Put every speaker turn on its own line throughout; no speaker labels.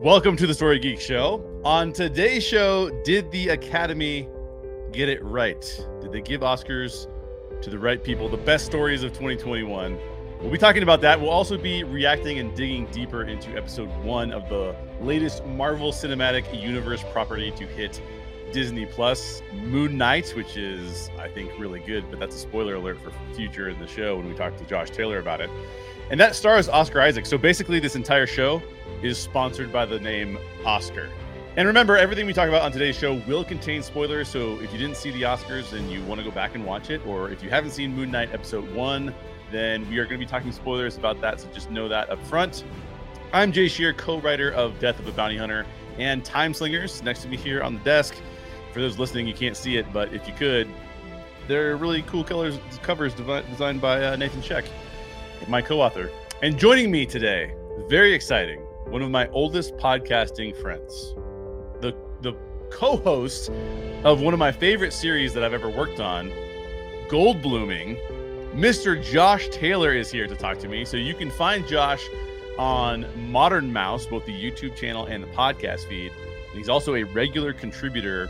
Welcome to the Story Geek Show. On today's show, did the Academy get it right? Did they give Oscars to the right people? The best stories of 2021. We'll be talking about that. We'll also be reacting and digging deeper into episode one of the latest Marvel Cinematic Universe property to hit Disney Plus, Moon Knight, which is, I think, really good, but that's a spoiler alert for future in the show when we talk to Josh Taylor about it. And that stars Oscar Isaac. So basically, this entire show is sponsored by the name Oscar. And remember, everything we talk about on today's show will contain spoilers. So if you didn't see the Oscars and you want to go back and watch it, or if you haven't seen Moon Knight episode one, then we are going to be talking spoilers about that. So just know that up front. I'm Jay Shear, co writer of Death of a Bounty Hunter and Time Slingers, next to me here on the desk. For those listening, you can't see it, but if you could, they're really cool colors, covers designed by uh, Nathan Sheck, my co author. And joining me today, very exciting, one of my oldest podcasting friends, the the co-host of one of my favorite series that I've ever worked on, Gold Blooming. Mr. Josh Taylor is here to talk to me. So you can find Josh on Modern Mouse, both the YouTube channel and the podcast feed. And he's also a regular contributor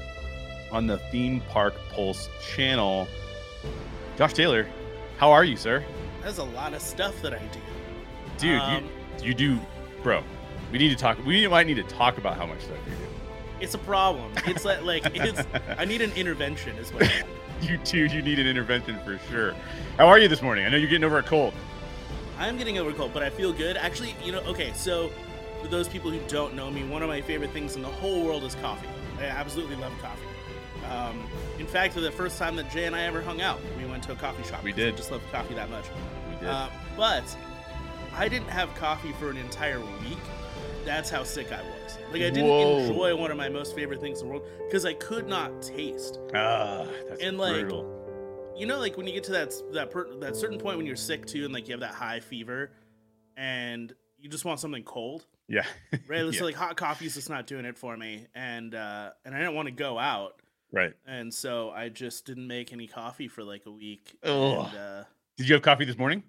on the Theme Park Pulse channel. Josh Taylor, how are you, sir?
That's a lot of stuff that I do.
Dude, um, you you do bro. We need to talk. We might need to talk about how much stuff you do.
It's a problem. It's like like it's. I need an intervention as well.
you do. You need an intervention for sure. How are you this morning? I know you're getting over a cold.
I'm getting over a cold, but I feel good. Actually, you know, okay. So, for those people who don't know me, one of my favorite things in the whole world is coffee. I absolutely love coffee. Um, in fact, the first time that Jay and I ever hung out, we went to a coffee shop.
We did.
I just love coffee that much.
We did. Uh,
but I didn't have coffee for an entire week that's how sick I was. Like I didn't Whoa. enjoy one of my most favorite things in the world because I could not taste.
Ah, that's
and
like, brutal.
you know, like when you get to that that per, that certain point when you're sick too, and like you have that high fever, and you just want something cold.
Yeah.
right. yeah. So like hot coffee's just not doing it for me, and uh and I didn't want to go out.
Right.
And so I just didn't make any coffee for like a week.
Oh. And, uh, Did you have coffee this morning?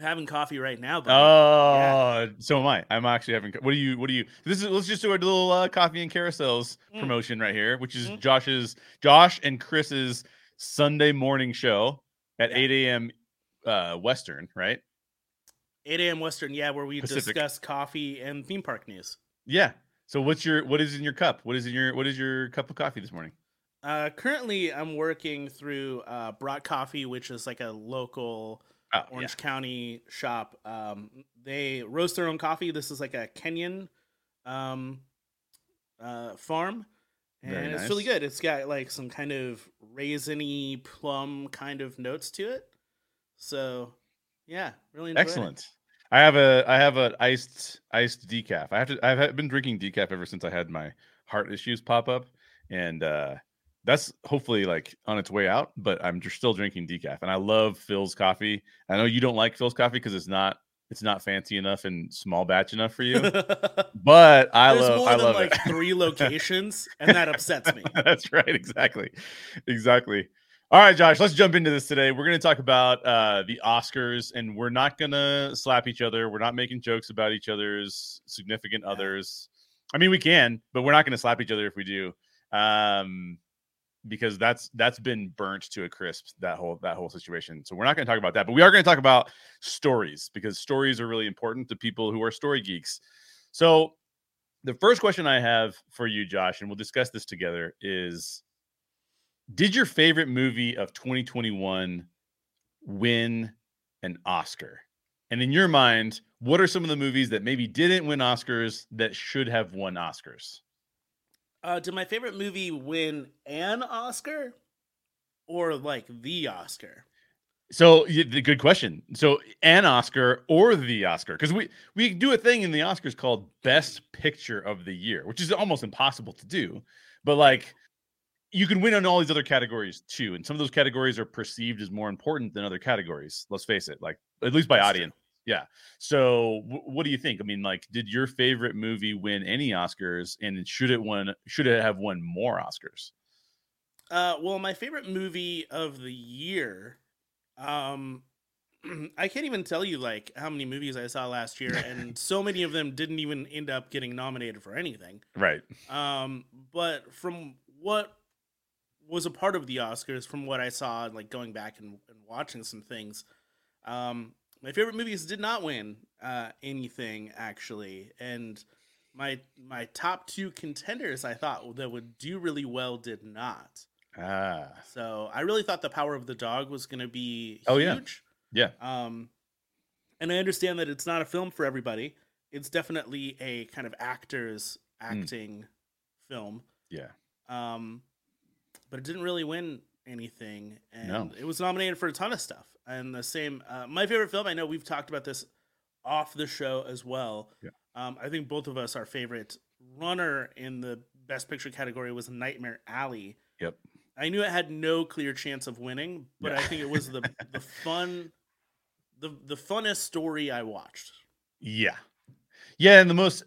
having coffee right now.
Buddy. Oh, yeah. so am I. I'm actually having. What do you? What do you? This is. Let's just do a little uh, coffee and carousels mm. promotion right here, which is mm. Josh's, Josh and Chris's Sunday morning show at yeah. 8 a.m. Uh, Western, right?
8 a.m. Western, yeah, where we Pacific. discuss coffee and theme park news.
Yeah. So what's your what is in your cup? What is in your what is your cup of coffee this morning?
Uh, currently, I'm working through uh, Brought Coffee, which is like a local oh, Orange yeah. County shop. Um, they roast their own coffee. This is like a Kenyan um, uh, farm, and Very it's really good. It's got like some kind of raisiny plum kind of notes to it. So, yeah, really
excellent. It. I have a I have an iced iced decaf. I have to I've been drinking decaf ever since I had my heart issues pop up, and uh, that's hopefully like on its way out, but I'm just still drinking decaf. And I love Philz coffee. I know you don't like Philz coffee because it's not it's not fancy enough and small batch enough for you. but I
There's
love
more
I
than
love
like
it.
three locations, and that upsets me.
That's right, exactly. Exactly. All right, Josh, let's jump into this today. We're going to talk about uh, the Oscars, and we're not going to slap each other. We're not making jokes about each other's significant yeah. others. I mean, we can, but we're not going to slap each other if we do. Um, because that's that's been burnt to a crisp that whole that whole situation. So we're not going to talk about that, but we are going to talk about stories because stories are really important to people who are story geeks. So the first question I have for you, Josh, and we'll discuss this together, is: Did your favorite movie of 2021 win an Oscar? And in your mind, what are some of the movies that maybe didn't win Oscars that should have won Oscars?
Uh, did my favorite movie win an Oscar or like the Oscar?
So the good question. So an Oscar or the Oscar because we we do a thing in the Oscars called Best Picture of the Year, which is almost impossible to do. But like you can win on all these other categories too, and some of those categories are perceived as more important than other categories. Let's face it, like at least by That's audience. True. Yeah. So, w- what do you think? I mean, like, did your favorite movie win any Oscars, and should it won? Should it have won more Oscars?
Uh, well, my favorite movie of the year, um, I can't even tell you like how many movies I saw last year, and so many of them didn't even end up getting nominated for anything.
Right.
Um, but from what was a part of the Oscars, from what I saw, like going back and, and watching some things, um, my favorite movies did not win uh, anything actually, and my my top two contenders I thought that would do really well did not.
Ah.
So I really thought the Power of the Dog was going to be huge.
Oh yeah. Yeah.
Um, and I understand that it's not a film for everybody. It's definitely a kind of actors hmm. acting mm. film.
Yeah.
Um, but it didn't really win anything, and
no.
it was nominated for a ton of stuff. And the same, uh, my favorite film. I know we've talked about this off the show as well.
Yeah.
Um, I think both of us, our favorite runner in the Best Picture category was Nightmare Alley.
Yep.
I knew it had no clear chance of winning, but yeah. I think it was the the fun, the the funnest story I watched.
Yeah, yeah, and the most.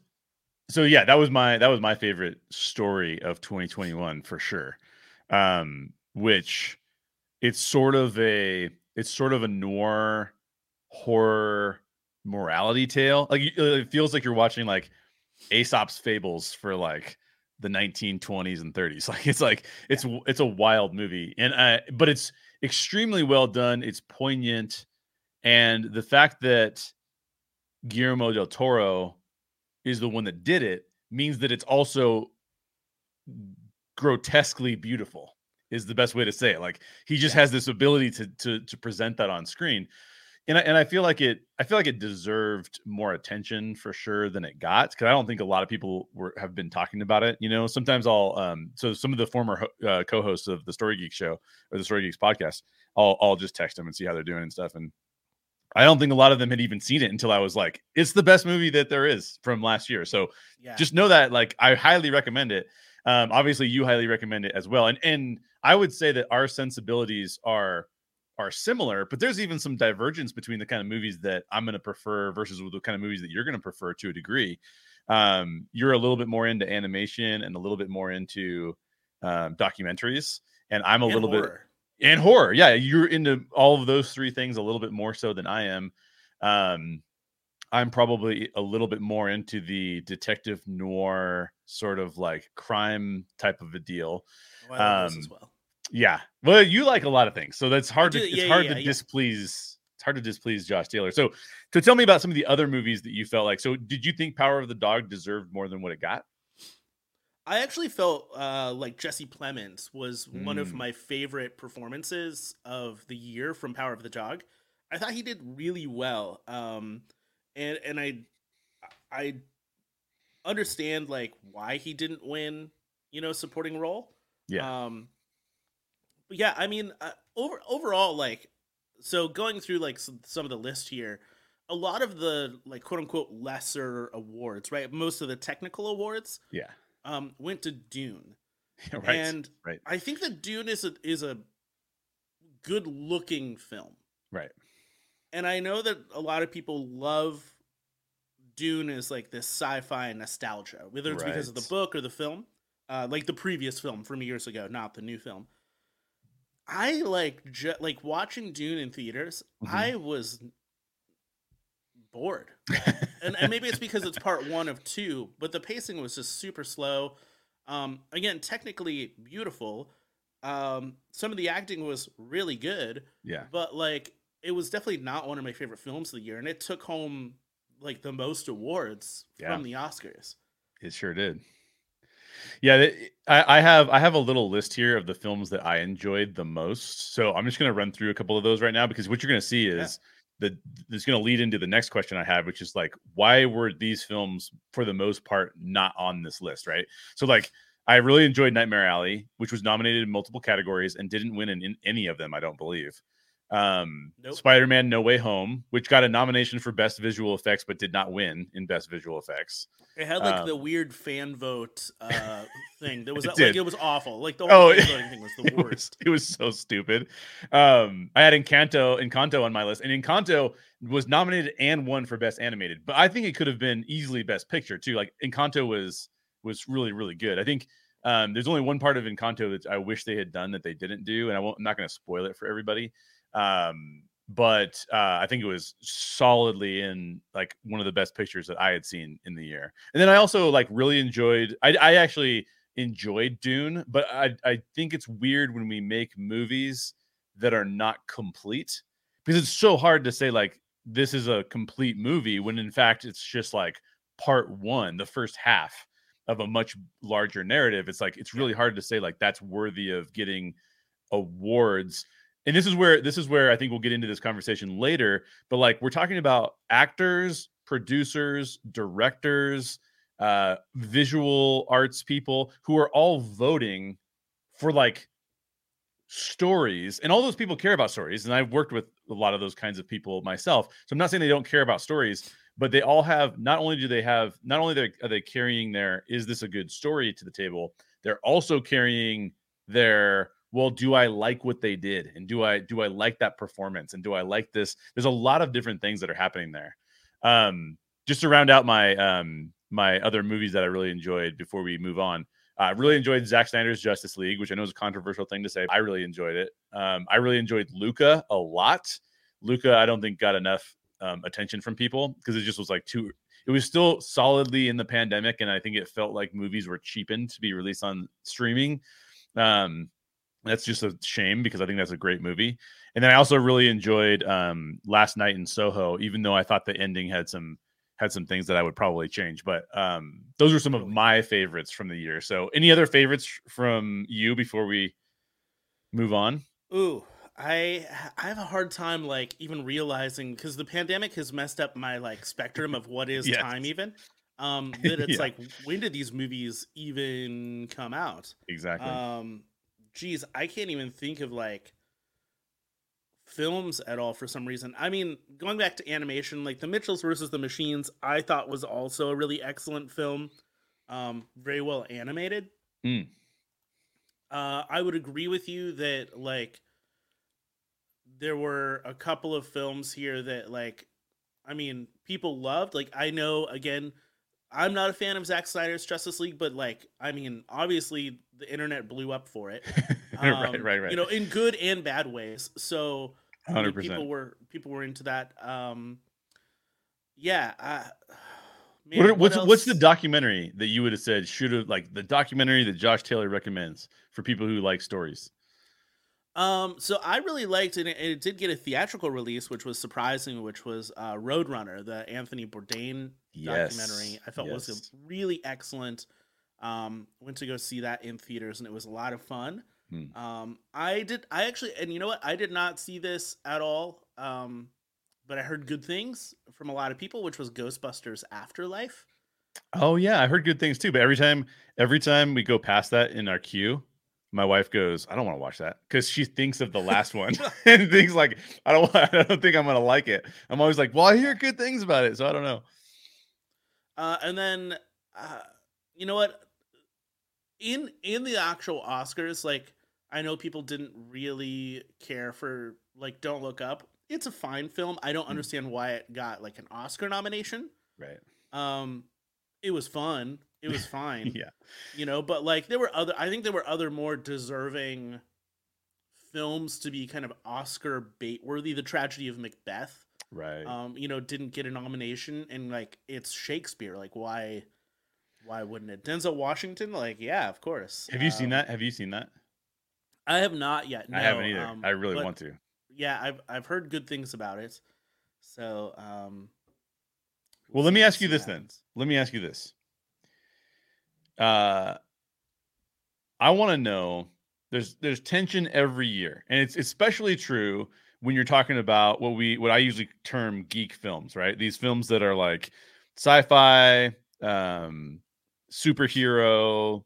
So yeah, that was my that was my favorite story of 2021 for sure. Um, which it's sort of a it's sort of a noir horror morality tale. Like it feels like you're watching like Aesop's fables for like the 1920s and 30s. Like it's like it's it's a wild movie, and uh, but it's extremely well done. It's poignant, and the fact that Guillermo del Toro is the one that did it means that it's also grotesquely beautiful is the best way to say it. Like he just has this ability to to to present that on screen and I, and I feel like it I feel like it deserved more attention for sure than it got because I don't think a lot of people were have been talking about it. You know, sometimes I'll um so some of the former uh, co-hosts of the Story Geek show or the Story Geeks podcast, I'll I'll just text them and see how they're doing and stuff. And I don't think a lot of them had even seen it until I was like, it's the best movie that there is from last year. So yeah. just know that like I highly recommend it. Um, obviously you highly recommend it as well. And and I would say that our sensibilities are are similar, but there's even some divergence between the kind of movies that I'm going to prefer versus the kind of movies that you're going to prefer to a degree. Um, you're a little bit more into animation and a little bit more into um, documentaries, and I'm a and little horror. bit and horror. Yeah, you're into all of those three things a little bit more so than I am. Um, I'm probably a little bit more into the detective noir sort of like crime type of a deal.
Well, um, as well.
Yeah. Well, you like a lot of things, so that's hard to it's yeah, hard yeah, to yeah. displease. It's hard to displease Josh Taylor. So, to tell me about some of the other movies that you felt like. So, did you think Power of the Dog deserved more than what it got?
I actually felt uh, like Jesse Plemons was mm. one of mm. my favorite performances of the year from Power of the Dog. I thought he did really well, um, and and I I understand like why he didn't win, you know, supporting role.
Yeah.
Um, but yeah, I mean, uh, over overall, like, so going through like some, some of the list here, a lot of the like quote unquote lesser awards, right? Most of the technical awards,
yeah,
um, went to Dune,
right?
And
right.
I think that Dune is a is a good looking film,
right?
And I know that a lot of people love Dune is like this sci-fi nostalgia, whether it's right. because of the book or the film, uh, like the previous film from years ago, not the new film. I like ju- like watching Dune in theaters. Mm-hmm. I was bored, and, and maybe it's because it's part one of two, but the pacing was just super slow. Um, again, technically beautiful. Um, some of the acting was really good.
Yeah,
but like it was definitely not one of my favorite films of the year, and it took home like the most awards yeah. from the Oscars.
It sure did. Yeah, I, I, have I have a little list here of the films that I enjoyed the most. So I'm just going to run through a couple of those right now because what you're going to see is yeah. that it's going to lead into the next question I have, which is like, why were these films for the most part not on this list? Right. So like. I really enjoyed Nightmare Alley, which was nominated in multiple categories and didn't win in, in any of them, I don't believe. Um, nope. Spider-Man: No Way Home, which got a nomination for Best Visual Effects but did not win in Best Visual Effects.
It had like um, the weird fan vote uh, thing. That was it like it was awful. Like the whole oh, voting thing was the worst.
It was, it was so stupid. Um, I had Encanto, Encanto on my list, and Encanto was nominated and won for Best Animated. But I think it could have been easily Best Picture too. Like Encanto was was really really good. I think um, there's only one part of Encanto that I wish they had done that they didn't do, and I won't, I'm not going to spoil it for everybody. Um, but uh, I think it was solidly in like one of the best pictures that I had seen in the year. And then I also like really enjoyed. I, I actually enjoyed Dune, but I I think it's weird when we make movies that are not complete because it's so hard to say like this is a complete movie when in fact it's just like part one, the first half of a much larger narrative. It's like it's really hard to say like that's worthy of getting awards and this is where this is where I think we'll get into this conversation later. But like we're talking about actors, producers, directors, uh, visual arts people who are all voting for like stories, and all those people care about stories. And I've worked with a lot of those kinds of people myself. So I'm not saying they don't care about stories, but they all have. Not only do they have, not only are they carrying their "is this a good story" to the table, they're also carrying their well do i like what they did and do i do i like that performance and do i like this there's a lot of different things that are happening there um just to round out my um my other movies that i really enjoyed before we move on I really enjoyed Zack Snyder's Justice League, which I know is a controversial thing to say. I really enjoyed it. Um, I really enjoyed Luca a lot. Luca, I don't think got enough um, attention from people because it just was like too. It was still solidly in the pandemic, and I think it felt like movies were cheapened to be released on streaming. Um, that's just a shame because I think that's a great movie. And then I also really enjoyed um, Last Night in Soho, even though I thought the ending had some had some things that I would probably change. But um, those are some of my favorites from the year. So, any other favorites from you before we move on?
Ooh, I I have a hard time like even realizing because the pandemic has messed up my like spectrum of what is yes. time even. Um, that it's yeah. like when did these movies even come out?
Exactly.
Um, geez, I can't even think of like films at all for some reason. I mean, going back to animation, like The Mitchells versus the Machines, I thought was also a really excellent film. Um, very well animated.
Mm.
Uh, I would agree with you that like there were a couple of films here that like I mean people loved. Like I know again I'm not a fan of Zack Snyder's Justice League, but like, I mean, obviously the internet blew up for it.
Um, right, right, right.
You know, in good and bad ways. So,
hundred
percent people were people were into that. Um, yeah. Uh,
man, what, what's what what's the documentary that you would have said should have like the documentary that Josh Taylor recommends for people who like stories?
Um, so I really liked it. It did get a theatrical release, which was surprising. Which was uh, Roadrunner, the Anthony Bourdain yes. documentary. I felt yes. was really excellent. Um, went to go see that in theaters, and it was a lot of fun. Hmm. Um, I did. I actually, and you know what? I did not see this at all. Um, but I heard good things from a lot of people, which was Ghostbusters Afterlife.
Oh yeah, I heard good things too. But every time, every time we go past that in our queue, my wife goes, "I don't want to watch that" because she thinks of the last one and thinks like, "I don't, I don't think I'm gonna like it." I'm always like, "Well, I hear good things about it, so I don't know."
Uh, and then, uh, you know what? In in the actual Oscars, like I know people didn't really care for like Don't Look Up. It's a fine film. I don't mm. understand why it got like an Oscar nomination.
Right.
Um, it was fun. It was fine.
yeah.
You know, but like there were other I think there were other more deserving films to be kind of Oscar bait worthy. The tragedy of Macbeth.
Right.
Um, you know, didn't get a nomination and like it's Shakespeare. Like why why wouldn't it? Denzel Washington, like, yeah, of course.
Have you um, seen that? Have you seen that?
I have not yet. No,
I haven't either. Um, I really want to.
Yeah, I've I've heard good things about it. So um
well, let me ask you this then. Let me ask you this. Uh, I want to know. There's there's tension every year, and it's especially true when you're talking about what we what I usually term geek films, right? These films that are like sci-fi, um, superhero,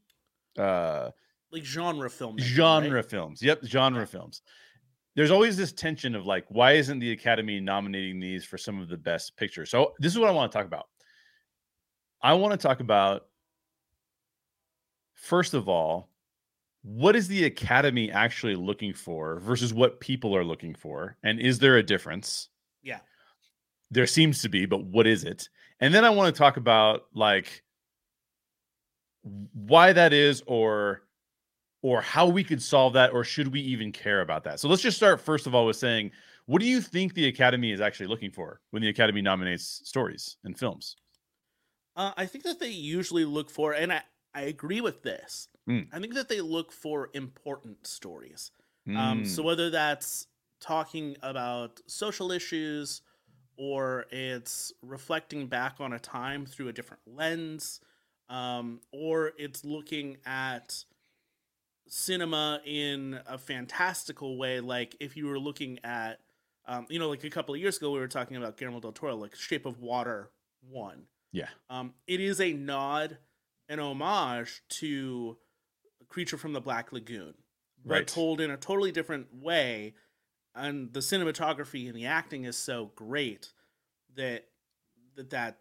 uh,
like genre films,
genre
right?
films. Yep, genre yeah. films. There's always this tension of like, why isn't the Academy nominating these for some of the best pictures? So this is what I want to talk about. I want to talk about first of all, what is the academy actually looking for versus what people are looking for? And is there a difference?
Yeah.
There seems to be, but what is it? And then I want to talk about like why that is or or how we could solve that or should we even care about that. So let's just start first of all with saying What do you think the Academy is actually looking for when the Academy nominates stories and films?
Uh, I think that they usually look for, and I, I agree with this. Mm. I think that they look for important stories. Mm. Um, so hmm. whether that's talking about social issues or it's reflecting back on a time through a different lens, um, or it's looking at cinema in a fantastical way. Like if you were looking at, um, you know, like a couple of years ago, we were talking about Guillermo del Toro, like Shape of Water one.
Yeah.
Um, it is a nod, an homage to Creature from the Black Lagoon, but told in a totally different way. And the cinematography and the acting is so great that that that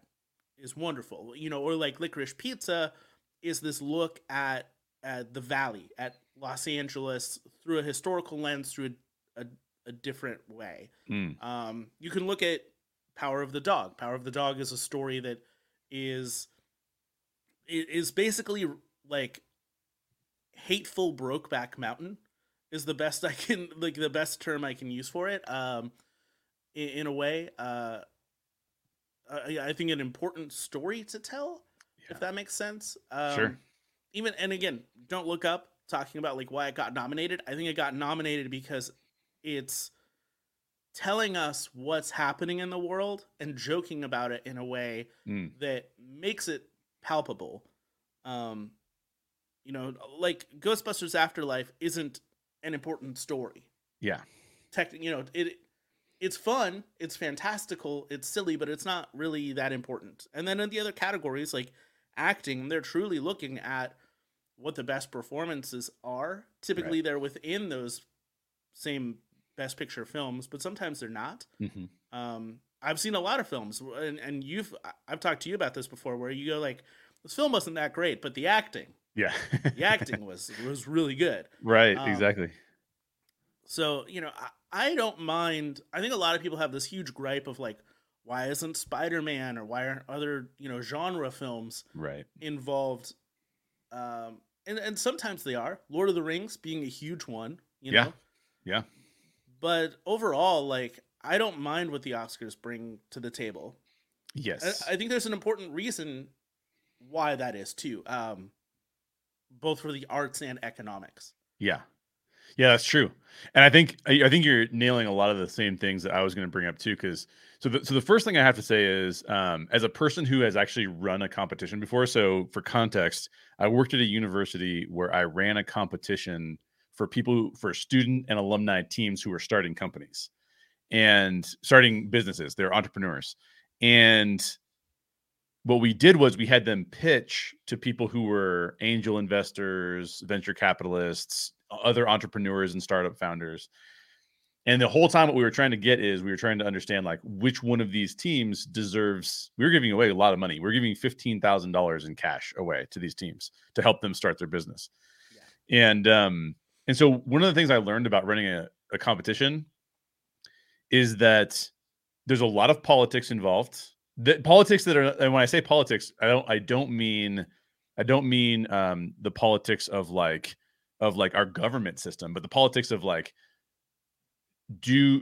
is wonderful. You know, or like Licorice Pizza is this look at at the valley, at Los Angeles through a historical lens, through a, a, a different way. Mm. Um, you can look at Power of the Dog. Power of the Dog is a story that is is basically like hateful Brokeback Mountain is the best I can like the best term I can use for it. Um, in, in a way, uh, I, I, think an important story to tell, yeah. if that makes sense. Um, sure. Even and again, don't look up talking about like why it got nominated. I think it got nominated because it's telling us what's happening in the world and joking about it in a way mm. that makes it palpable. Um, you know, like Ghostbusters Afterlife isn't an important story.
Yeah.
Tech, you know, it it's fun, it's fantastical, it's silly, but it's not really that important. And then in the other categories like acting, they're truly looking at what the best performances are. Typically, right. they're within those same best picture films, but sometimes they're not. Mm-hmm. Um, I've seen a lot of films, and, and you've I've talked to you about this before, where you go like, this film wasn't that great, but the acting,
yeah,
the acting was was really good.
Right, um, exactly.
So you know, I, I don't mind. I think a lot of people have this huge gripe of like, why isn't Spider Man or why aren't other you know genre films
right
involved? Um, and and sometimes they are. Lord of the Rings being a huge one. You
know?
Yeah.
Yeah.
But overall, like I don't mind what the Oscars bring to the table.
Yes.
I, I think there's an important reason why that is too. Um, both for the arts and economics.
Yeah. Yeah, that's true. And I think I, think you're nailing a lot of the same things that I was going to bring up too cuz so the, so the first thing I have to say is um, as a person who has actually run a competition before so for context, I worked at a university where I ran a competition for people for student and alumni teams who are starting companies and starting businesses they're entrepreneurs and what we did was we had them pitch to people who were angel investors venture capitalists other entrepreneurs and startup founders and the whole time what we were trying to get is we were trying to understand like which one of these teams deserves we were giving away a lot of money we are giving $15000 in cash away to these teams to help them start their business yeah. and um and so one of the things I learned about running a, a competition is that there's a lot of politics involved. The politics that are and when I say politics, I don't I don't mean I don't mean um the politics of like of like our government system, but the politics of like do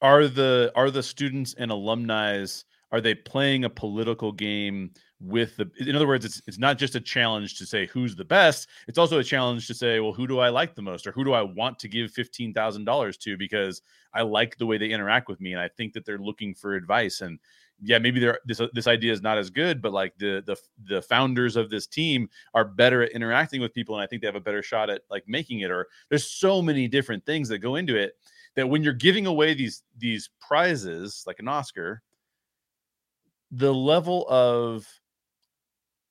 are the are the students and alumni are they playing a political game with the in other words it's it's not just a challenge to say who's the best it's also a challenge to say well who do i like the most or who do i want to give $15000 to because i like the way they interact with me and i think that they're looking for advice and yeah maybe they're this this idea is not as good but like the the the founders of this team are better at interacting with people and i think they have a better shot at like making it or there's so many different things that go into it that when you're giving away these these prizes like an oscar the level of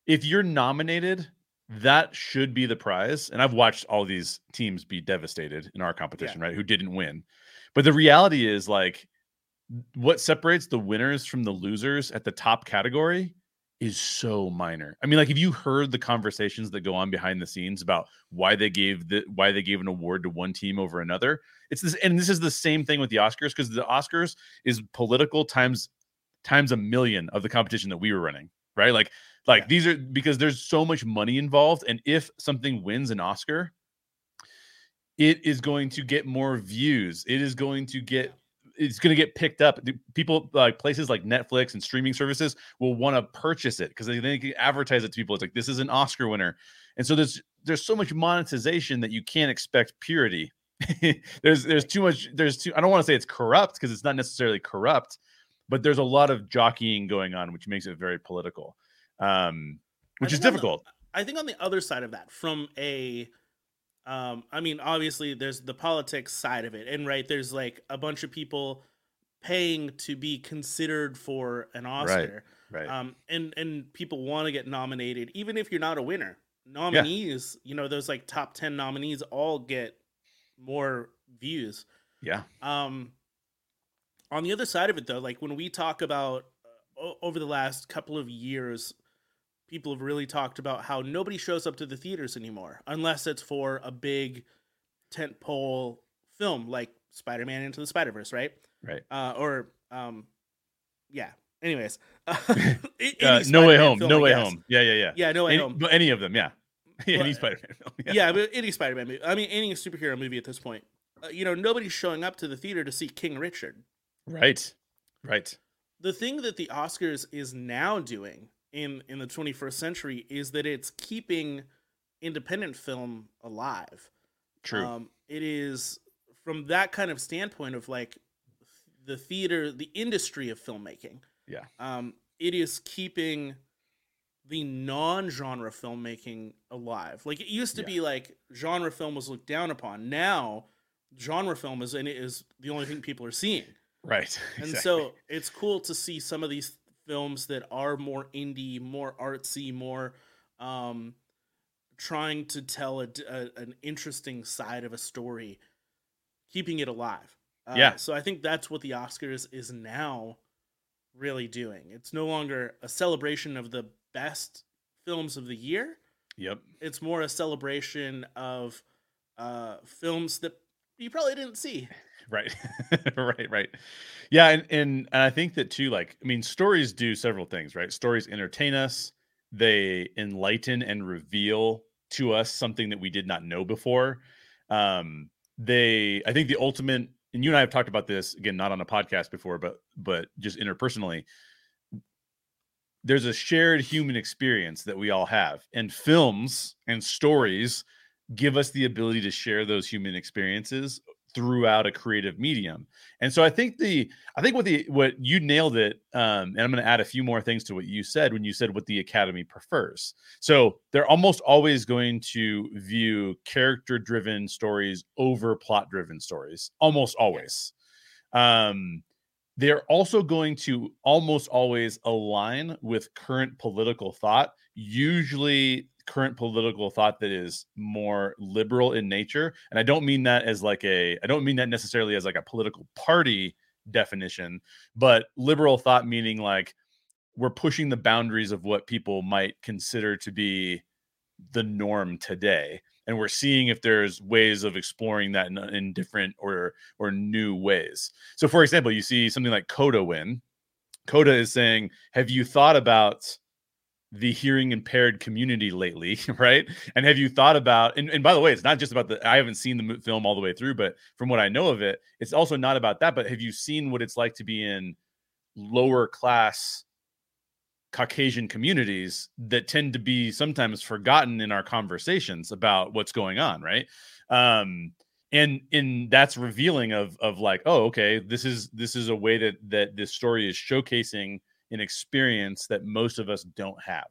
if you're nominated, that should be the prize. And I've watched all these teams be devastated in our competition, yeah. right? Who didn't win. But the reality is like what separates the winners from the losers at the top category is so minor. I mean, like if you heard the conversations that go on behind the scenes about why they gave the why they gave an award to one team over another, it's this and this is the same thing with the Oscars because the Oscars is political times times a million of the competition that we were running, right? Like like yeah. these are because there's so much money involved, and if something wins an Oscar, it is going to get more views. It is going to get it's going to get picked up. People like places like Netflix and streaming services will want to purchase it because they, they can advertise it to people. It's like this is an Oscar winner, and so there's there's so much monetization that you can't expect purity. there's there's too much. There's too. I don't want to say it's corrupt because it's not necessarily corrupt, but there's a lot of jockeying going on, which makes it very political, um, which is difficult.
The, I think on the other side of that, from a um, I mean, obviously, there's the politics side of it, and right there's like a bunch of people paying to be considered for an Oscar,
right? right.
Um, and and people want to get nominated, even if you're not a winner. Nominees, yeah. you know, those like top ten nominees all get more views.
Yeah.
Um. On the other side of it, though, like when we talk about uh, over the last couple of years, people have really talked about how nobody shows up to the theaters anymore unless it's for a big tentpole film like Spider-Man Into the Spider-Verse, right?
Right.
Uh, or um, yeah. Anyways,
uh, No Way Home. Film, no Way Home. Yeah, yeah, yeah.
Yeah, No Way
any,
Home.
Any of them, yeah. any Spider-Man film.
Yeah. yeah, but any Spider-Man movie. I mean, any superhero movie at this point. Uh, you know, nobody's showing up to the theater to see King Richard.
Right. Right.
The thing that the Oscars is now doing in in the 21st century is that it's keeping independent film alive.
True.
Um, it is from that kind of standpoint of like the theater, the industry of filmmaking.
Yeah.
Um, it is keeping the non-genre filmmaking alive. Like it used to yeah. be like genre film was looked down upon. Now genre film is and it is the only thing people are seeing.
Right.
And exactly. so it's cool to see some of these films that are more indie, more artsy, more um, trying to tell a, a, an interesting side of a story, keeping it alive.
Uh, yeah.
So I think that's what the Oscars is now really doing. It's no longer a celebration of the best films of the year.
Yep.
It's more a celebration of uh, films that you probably didn't see.
Right. right, right. Yeah, and, and and I think that too, like, I mean, stories do several things, right? Stories entertain us, they enlighten and reveal to us something that we did not know before. Um, they I think the ultimate and you and I have talked about this again, not on a podcast before, but but just interpersonally. There's a shared human experience that we all have, and films and stories give us the ability to share those human experiences throughout a creative medium. And so I think the I think what the what you nailed it um and I'm going to add a few more things to what you said when you said what the academy prefers. So they're almost always going to view character driven stories over plot driven stories almost always. Um they're also going to almost always align with current political thought, usually current political thought that is more liberal in nature and i don't mean that as like a i don't mean that necessarily as like a political party definition but liberal thought meaning like we're pushing the boundaries of what people might consider to be the norm today and we're seeing if there's ways of exploring that in, in different or or new ways. So for example you see something like coda win. Coda is saying have you thought about the hearing impaired community lately, right? And have you thought about and, and by the way, it's not just about the I haven't seen the film all the way through, but from what I know of it, it's also not about that, but have you seen what it's like to be in lower class Caucasian communities that tend to be sometimes forgotten in our conversations about what's going on, right? Um and and that's revealing of of like, oh, okay, this is this is a way that that this story is showcasing an experience that most of us don't have.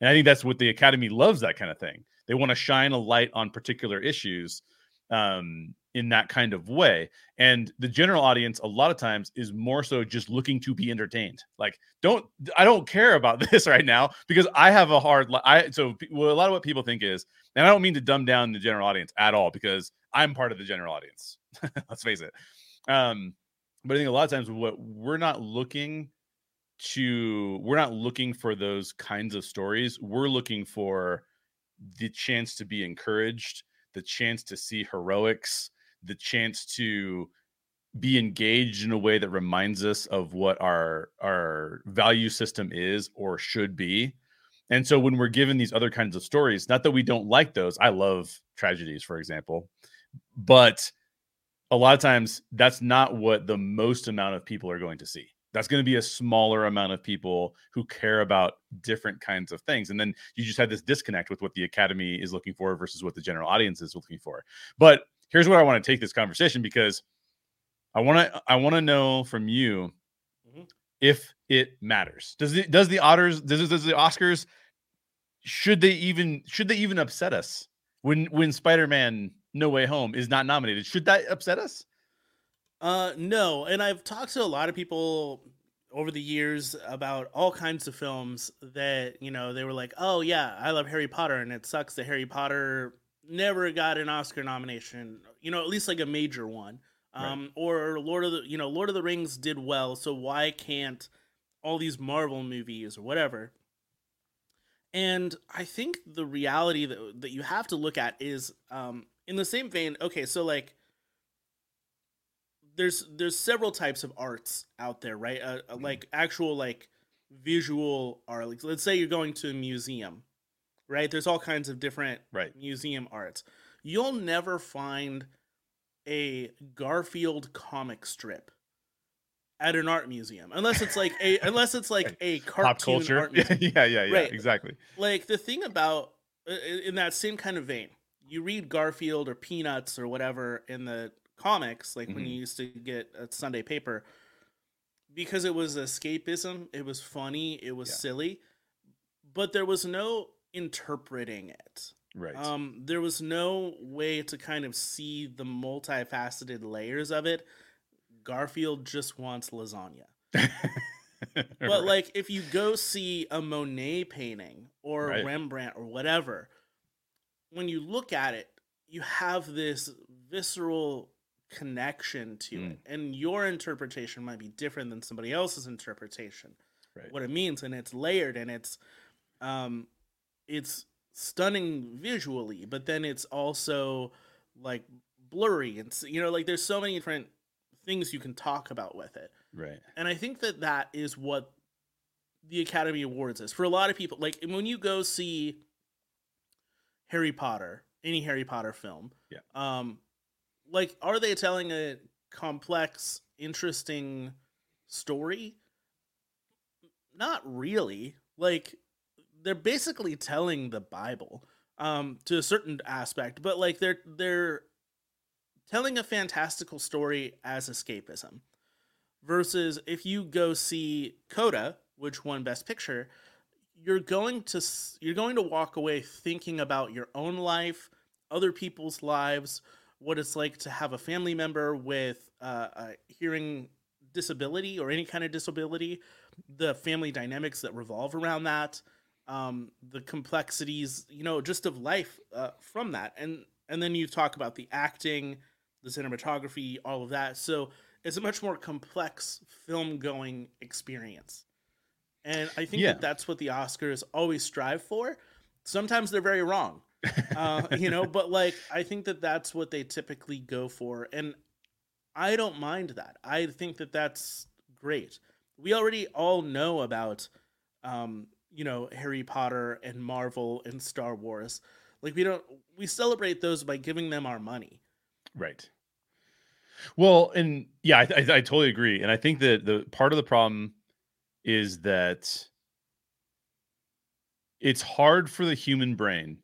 And I think that's what the Academy loves that kind of thing. They want to shine a light on particular issues um, in that kind of way. And the general audience, a lot of times, is more so just looking to be entertained. Like, don't I don't care about this right now because I have a hard. I so well, a lot of what people think is, and I don't mean to dumb down the general audience at all because I'm part of the general audience. Let's face it. Um, but I think a lot of times what we're not looking to we're not looking for those kinds of stories we're looking for the chance to be encouraged the chance to see heroics the chance to be engaged in a way that reminds us of what our our value system is or should be. And so when we're given these other kinds of stories not that we don't like those i love tragedies for example but a lot of times that's not what the most amount of people are going to see that's going to be a smaller amount of people who care about different kinds of things and then you just had this disconnect with what the academy is looking for versus what the general audience is looking for. But here's where i want to take this conversation because i want to i want to know from you mm-hmm. if it matters. Does it does the otters does, does the oscars should they even should they even upset us when when spider-man no way home is not nominated? Should that upset us
uh, no, and I've talked to a lot of people over the years about all kinds of films that you know they were like, "Oh yeah, I love Harry Potter," and it sucks that Harry Potter never got an Oscar nomination. You know, at least like a major one. Um, right. or Lord of the you know Lord of the Rings did well, so why can't all these Marvel movies or whatever? And I think the reality that that you have to look at is um, in the same vein. Okay, so like there's there's several types of arts out there, right? Uh, uh, mm-hmm. like actual like visual art. Like let's say you're going to a museum, right? There's all kinds of different
right.
museum arts. You'll never find a Garfield comic strip at an art museum unless it's like a unless it's like a cartoon Pop culture. art
museum. yeah, yeah, yeah, right. exactly.
Like the thing about in that same kind of vein, you read Garfield or Peanuts or whatever in the comics, like mm-hmm. when you used to get a Sunday paper, because it was escapism, it was funny, it was yeah. silly, but there was no interpreting it.
Right.
Um, there was no way to kind of see the multifaceted layers of it. Garfield just wants lasagna. but right. like if you go see a Monet painting or right. Rembrandt or whatever, when you look at it, you have this visceral connection to mm. it. And your interpretation might be different than somebody else's interpretation. Right. what it means and it's layered and it's um it's stunning visually but then it's also like blurry and you know like there's so many different things you can talk about with it.
Right.
And i think that that is what the academy awards is. For a lot of people like when you go see harry potter any harry potter film
yeah.
um like are they telling a complex interesting story? Not really. Like they're basically telling the bible um to a certain aspect but like they're they're telling a fantastical story as escapism versus if you go see coda which won best picture you're going to you're going to walk away thinking about your own life other people's lives what it's like to have a family member with uh, a hearing disability or any kind of disability, the family dynamics that revolve around that, um, the complexities, you know, just of life uh, from that, and and then you talk about the acting, the cinematography, all of that. So it's a much more complex film going experience, and I think yeah. that that's what the Oscars always strive for. Sometimes they're very wrong uh, you know, but like I think that that's what they typically go for, and I don't mind that. I think that that's great. We already all know about, um, you know, Harry Potter and Marvel and Star Wars. Like we don't we celebrate those by giving them our money.
Right. Well, and yeah, I, I, I totally agree, and I think that the part of the problem is that it's hard for the human brain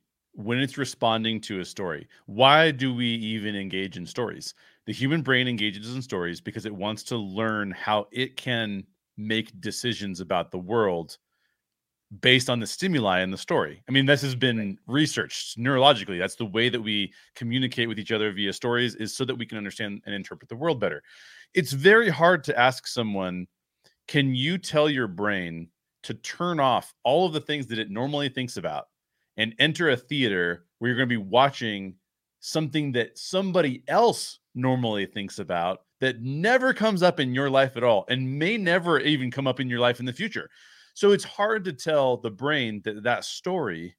when it's responding to a story. Why do we even engage in stories? The human brain engages in stories because it wants to learn how it can make decisions about the world based on the stimuli in the story. I mean, this has been researched neurologically. That's the way that we communicate with each other via stories is so that we can understand and interpret the world better. It's very hard to ask someone, can you tell your brain to turn off all of the things that it normally thinks about and enter a theater where you're going to be watching something that somebody else normally thinks about that never comes up in your life at all and may never even come up in your life in the future. So it's hard to tell the brain that that story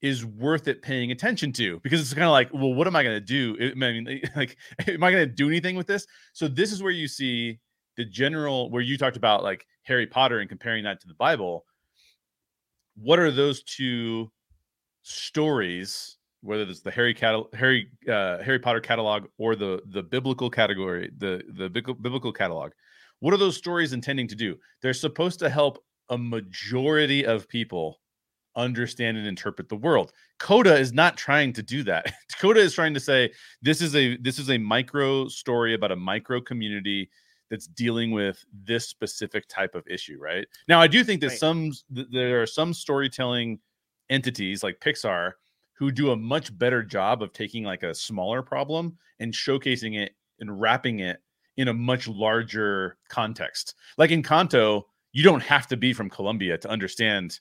is worth it paying attention to because it's kind of like, well, what am I going to do? I mean, like, am I going to do anything with this? So this is where you see the general, where you talked about like Harry Potter and comparing that to the Bible. What are those two stories whether it's the Harry Harry uh, Harry Potter catalog or the the biblical category, the the biblical catalog. What are those stories intending to do? They're supposed to help a majority of people understand and interpret the world. Coda is not trying to do that. Coda is trying to say this is a this is a micro story about a micro community that's dealing with this specific type of issue, right? Now, I do think that right. some there are some storytelling entities like Pixar who do a much better job of taking like a smaller problem and showcasing it and wrapping it in a much larger context. Like Encanto, you don't have to be from Colombia to understand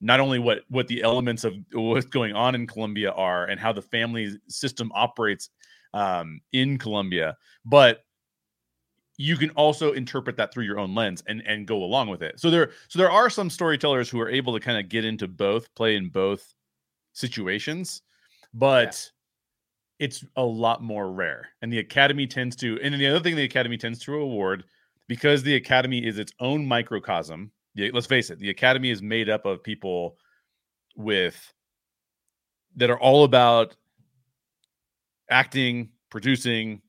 not only what what the elements of what's going on in Colombia are and how the family system operates um, in Colombia, but you can also interpret that through your own lens and and go along with it. So there so there are some storytellers who are able to kind of get into both, play in both situations, but yeah. it's a lot more rare. And the academy tends to and the other thing the academy tends to award because the academy is its own microcosm. Let's face it, the academy is made up of people with that are all about acting, producing,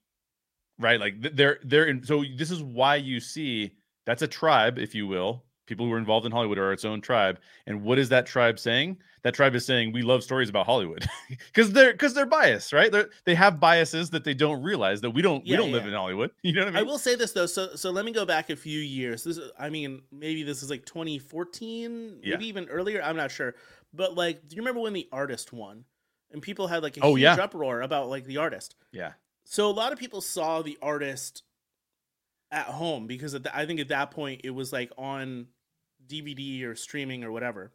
right? Like they're they're in. So this is why you see that's a tribe, if you will. People who are involved in Hollywood are its own tribe. And what is that tribe saying? That tribe is saying we love stories about Hollywood because they're because they're biased, right? They they have biases that they don't realize that we don't yeah, we don't yeah. live in Hollywood. You know what I mean?
I will say this though. So so let me go back a few years. This I mean maybe this is like 2014, maybe even earlier. I'm not sure. But like, do you remember when the artist won? And people had like a oh, huge yeah. uproar about like the artist.
Yeah.
So a lot of people saw the artist at home because the, I think at that point it was like on DVD or streaming or whatever.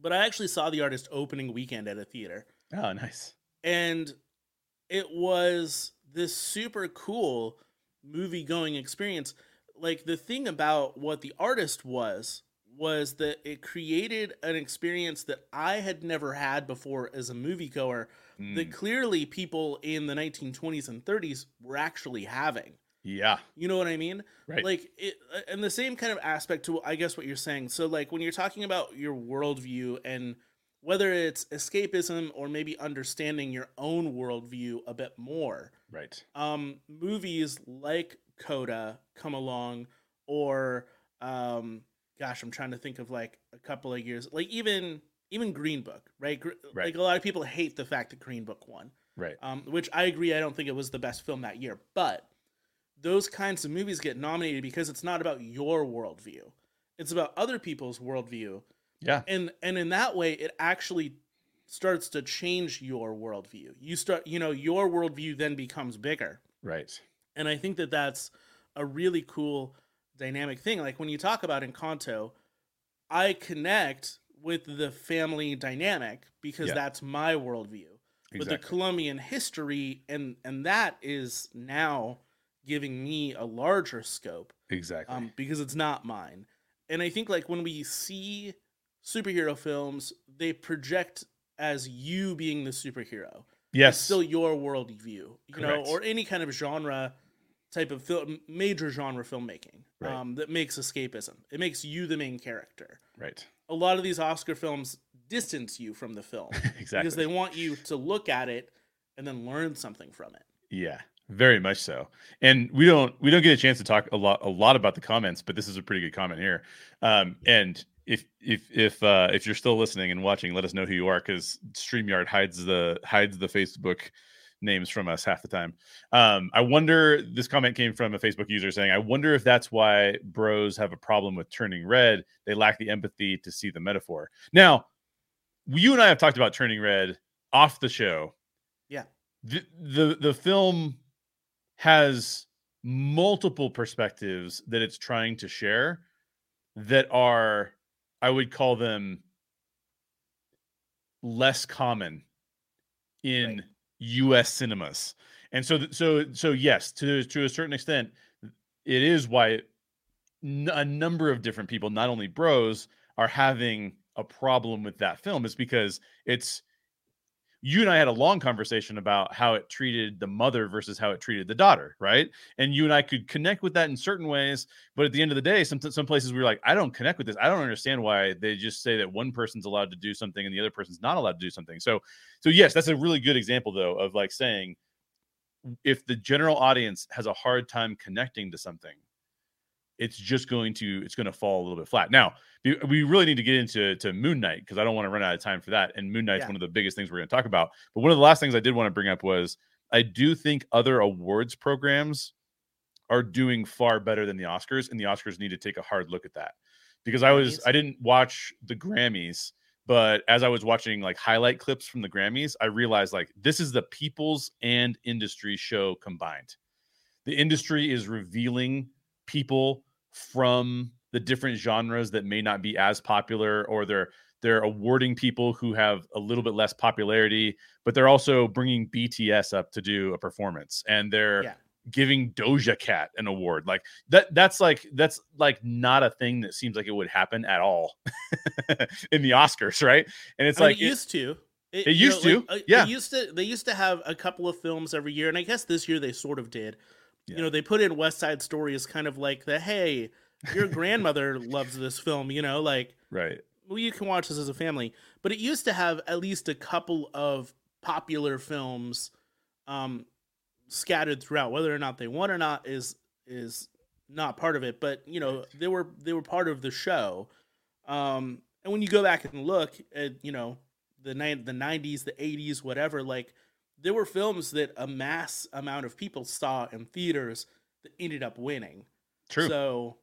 But I actually saw the artist opening weekend at a theater.
Oh, nice.
And it was this super cool movie going experience. Like the thing about what the artist was was that it created an experience that I had never had before as a moviegoer mm. that clearly people in the 1920s and 30s were actually having.
Yeah.
You know what I mean?
Right.
Like it and the same kind of aspect to I guess what you're saying. So like when you're talking about your worldview and whether it's escapism or maybe understanding your own worldview a bit more.
Right.
Um movies like Coda come along or um gosh, I'm trying to think of like a couple of years, like even even Green Book, right? right? Like a lot of people hate the fact that Green Book won,
right?
Um, which I agree. I don't think it was the best film that year, but those kinds of movies get nominated because it's not about your worldview; it's about other people's worldview.
Yeah,
and and in that way, it actually starts to change your worldview. You start, you know, your worldview then becomes bigger,
right?
And I think that that's a really cool dynamic thing. Like when you talk about Encanto, I connect with the family dynamic because yeah. that's my worldview. Exactly. But the Colombian history and and that is now giving me a larger scope.
Exactly. Um,
because it's not mine. And I think like when we see superhero films, they project as you being the superhero.
Yes.
It's still your worldview, you Correct. know, or any kind of genre type of film, major genre filmmaking right. um, that makes escapism. It makes you the main character.
Right.
A lot of these Oscar films distance you from the film
exactly
because they want you to look at it and then learn something from it.
Yeah, very much so. And we don't we don't get a chance to talk a lot a lot about the comments, but this is a pretty good comment here. Um, and if if if uh, if you're still listening and watching, let us know who you are because Streamyard hides the hides the Facebook names from us half the time. Um, I wonder. This comment came from a Facebook user saying, "I wonder if that's why bros have a problem with turning red. They lack the empathy to see the metaphor." Now, you and I have talked about turning red off the show.
Yeah.
The the, the film has multiple perspectives that it's trying to share that are I would call them less common in right. U.S. cinemas, and so so so yes, to to a certain extent, it is why a number of different people, not only bros, are having a problem with that film. Is because it's you and I had a long conversation about how it treated the mother versus how it treated the daughter, right? And you and I could connect with that in certain ways, but at the end of the day, some some places we were like, I don't connect with this. I don't understand why they just say that one person's allowed to do something and the other person's not allowed to do something. So, so yes, that's a really good example though of like saying if the general audience has a hard time connecting to something, it's just going to it's going to fall a little bit flat. Now, we really need to get into to Moon Knight because I don't want to run out of time for that. And Moon Knight's yeah. one of the biggest things we're going to talk about. But one of the last things I did want to bring up was I do think other awards programs are doing far better than the Oscars, and the Oscars need to take a hard look at that. Because I was I didn't watch the Grammys, but as I was watching like highlight clips from the Grammys, I realized like this is the people's and industry show combined. The industry is revealing people from the different genres that may not be as popular or they're they're awarding people who have a little bit less popularity but they're also bringing bts up to do a performance and they're yeah. giving doja cat an award. Like that that's like that's like not a thing that seems like it would happen at all in the oscars right? And it's I like
mean, it used to.
It, it used know, to like, uh, yeah.
used to they used to have a couple of films every year and i guess this year they sort of did yeah. you know they put in west side story as kind of like the hey your grandmother loves this film, you know, like
right.
Well, you can watch this as a family, but it used to have at least a couple of popular films um scattered throughout. Whether or not they won or not is is not part of it, but you know, they were they were part of the show. Um and when you go back and look at, you know, the ni- the 90s, the 80s, whatever, like there were films that a mass amount of people saw in theaters that ended up winning.
True.
So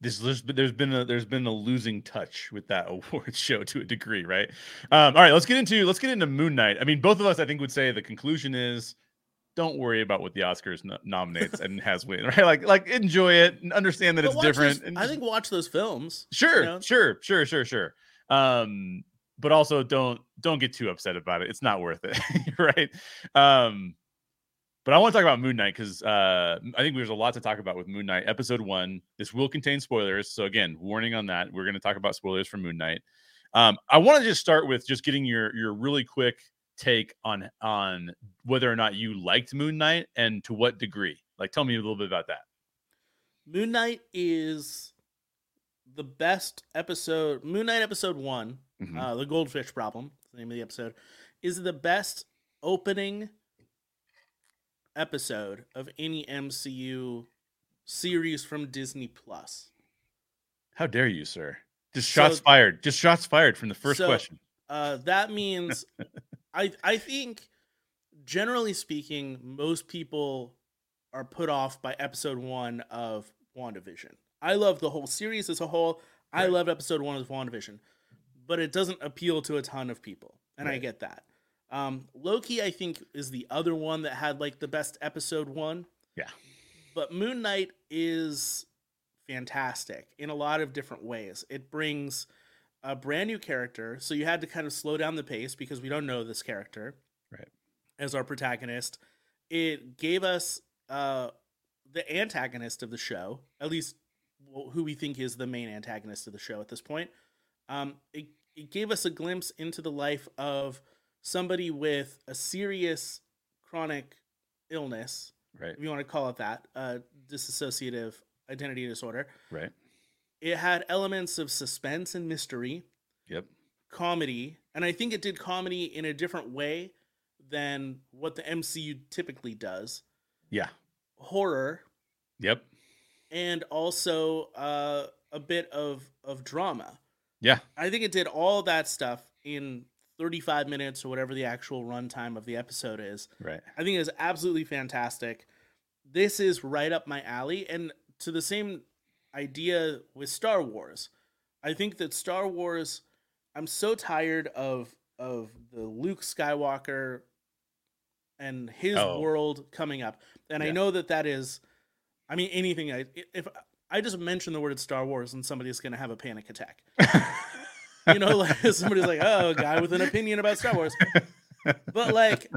this there's been there's been a there's been a losing touch with that awards show to a degree, right? Um, all right, let's get into let's get into Moon Knight. I mean, both of us I think would say the conclusion is don't worry about what the Oscars no- nominates and has win, right? Like like enjoy it and understand that but it's different.
Those, and I think watch those films.
Sure, you know? sure, sure, sure, sure. Um, but also don't don't get too upset about it. It's not worth it, right? Um, but I want to talk about Moon Knight because uh, I think there's a lot to talk about with Moon Knight. Episode one. This will contain spoilers, so again, warning on that. We're going to talk about spoilers for Moon Knight. Um, I want to just start with just getting your your really quick take on on whether or not you liked Moon Knight and to what degree. Like, tell me a little bit about that.
Moon Knight is the best episode. Moon Knight episode one, mm-hmm. uh, the Goldfish Problem, the name of the episode, is the best opening episode of any MCU series from Disney Plus.
How dare you, sir? Just shots so, fired. Just shots fired from the first so, question.
Uh, that means I I think generally speaking, most people are put off by episode one of WandaVision. I love the whole series as a whole. Right. I love episode one of WandaVision, but it doesn't appeal to a ton of people, and right. I get that. Um, Loki, I think, is the other one that had like the best episode one.
Yeah.
But Moon Knight is fantastic in a lot of different ways. It brings a brand new character, so you had to kind of slow down the pace because we don't know this character.
Right.
As our protagonist, it gave us uh, the antagonist of the show, at least who we think is the main antagonist of the show at this point. Um, it, it gave us a glimpse into the life of somebody with a serious chronic illness,
right?
If you want to call it that, uh, dissociative identity disorder,
right?
It had elements of suspense and mystery.
Yep.
Comedy, and I think it did comedy in a different way than what the MCU typically does.
Yeah.
Horror.
Yep.
And also uh, a bit of of drama.
Yeah.
I think it did all that stuff in 35 minutes or whatever the actual runtime of the episode is.
Right.
I think is absolutely fantastic. This is right up my alley. And to the same idea with Star Wars, I think that Star Wars, I'm so tired of of the Luke Skywalker and his oh. world coming up. And yeah. I know that that is, I mean, anything. I if I just mention the word Star Wars and somebody's going to have a panic attack. you know, like somebody's like, oh, a guy with an opinion about Star Wars. But like,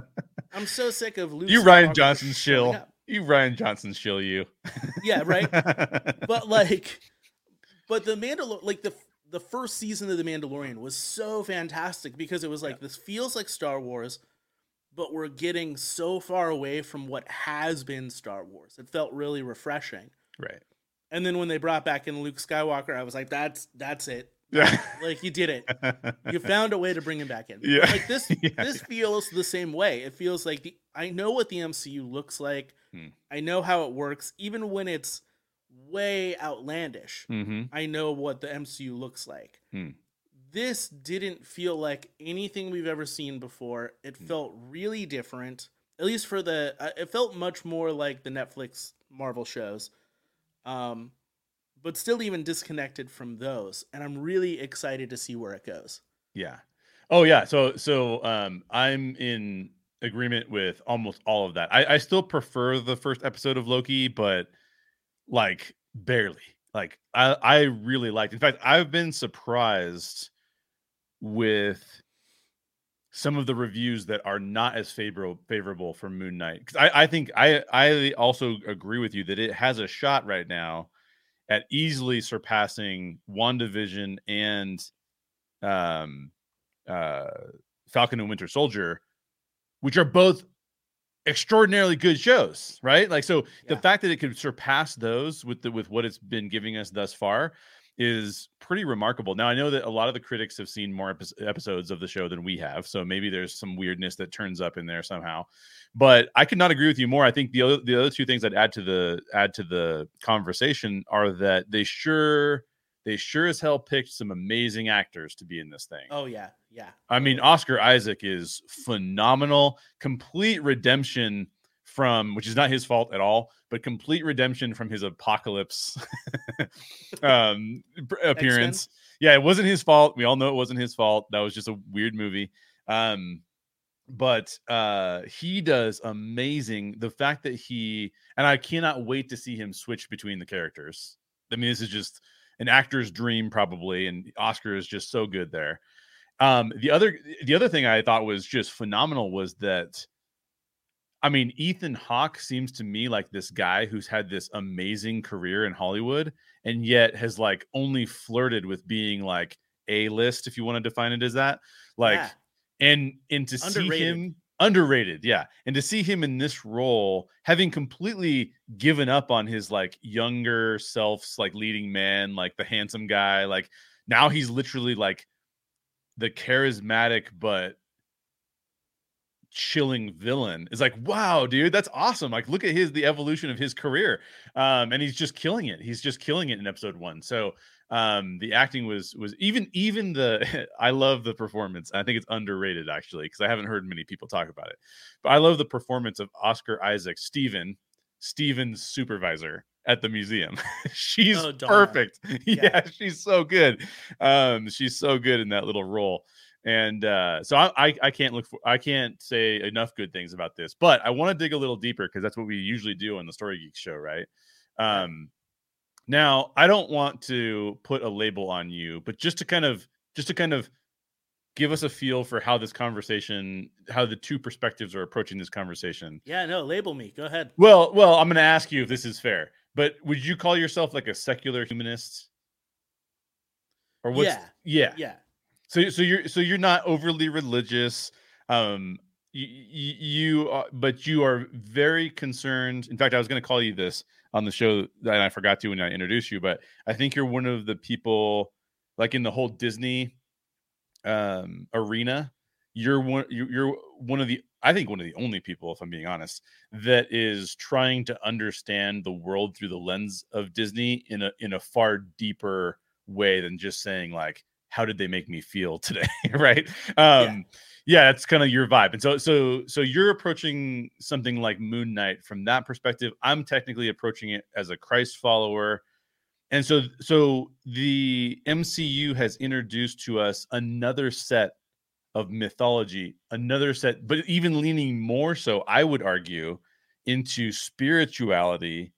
I'm so sick of
Luke. You Rian Johnson shill. You Rian Johnson shill you.
yeah, right. but like, but the Mandalor like the the first season of The Mandalorian was so fantastic because it was like yeah. this feels like Star Wars, but we're getting so far away from what has been Star Wars. It felt really refreshing.
Right.
And then when they brought back in Luke Skywalker, I was like, that's that's it. Yeah. like you did it. you found a way to bring him back in. Yeah. Like this yeah. this feels the same way. It feels like the I know what the MCU looks like. Hmm. I know how it works even when it's way outlandish. Mm-hmm. I know what the MCU looks like. Hmm. This didn't feel like anything we've ever seen before. It hmm. felt really different. At least for the uh, it felt much more like the Netflix Marvel shows. Um but still even disconnected from those. And I'm really excited to see where it goes.
Yeah. Oh yeah. So so um I'm in agreement with almost all of that. I, I still prefer the first episode of Loki, but like barely. Like I I really liked. In fact, I've been surprised with some of the reviews that are not as favorable favorable for Moon Knight because I, I think I I also agree with you that it has a shot right now at easily surpassing WandaVision and um, uh, Falcon and Winter Soldier, which are both extraordinarily good shows, right? Like so yeah. the fact that it could surpass those with the with what it's been giving us thus far is pretty remarkable. Now I know that a lot of the critics have seen more episodes of the show than we have, so maybe there's some weirdness that turns up in there somehow. But I could not agree with you more. I think the other the other two things I'd add to the add to the conversation are that they sure they sure as hell picked some amazing actors to be in this thing.
Oh yeah, yeah.
I mean, Oscar Isaac is phenomenal. Complete redemption from which is not his fault at all, but complete redemption from his apocalypse um, appearance. X-Men? Yeah, it wasn't his fault. We all know it wasn't his fault. That was just a weird movie. Um, but uh, he does amazing. The fact that he and I cannot wait to see him switch between the characters. I mean, this is just an actor's dream, probably, and Oscar is just so good there. Um, the other the other thing I thought was just phenomenal was that I mean, Ethan Hawke seems to me like this guy who's had this amazing career in Hollywood and yet has like only flirted with being like a list, if you want to define it as that. Like, yeah. and and to underrated. see him underrated, yeah, and to see him in this role, having completely given up on his like younger self's like leading man, like the handsome guy, like now he's literally like the charismatic but chilling villain. Is like wow dude that's awesome. Like look at his the evolution of his career. Um and he's just killing it. He's just killing it in episode one. So um the acting was was even even the i love the performance. I think it's underrated actually because i haven't heard many people talk about it. But i love the performance of oscar isaac steven steven's supervisor at the museum. She's oh, perfect. Yeah. yeah she's so good. Um she's so good in that little role and uh, so I, I, I can't look for I can't say enough good things about this, but I want to dig a little deeper because that's what we usually do on the Story Geek show, right? Um, now I don't want to put a label on you, but just to kind of just to kind of give us a feel for how this conversation, how the two perspectives are approaching this conversation.
Yeah, no, label me. Go ahead.
Well, well, I'm going to ask you if this is fair, but would you call yourself like a secular humanist?
Or what's yeah,
yeah,
yeah.
So so you're so you're not overly religious. Um, you, you are, but you are very concerned. In fact, I was going to call you this on the show, and I forgot to when I introduced you. But I think you're one of the people, like in the whole Disney um, arena. You're one. You're one of the. I think one of the only people, if I'm being honest, that is trying to understand the world through the lens of Disney in a in a far deeper way than just saying like how did they make me feel today right? Um yeah, yeah it's kind of your vibe. And so so so you're approaching something like moon knight from that perspective. I'm technically approaching it as a christ follower. And so so the mcu has introduced to us another set of mythology another set but even leaning more so i would argue into spirituality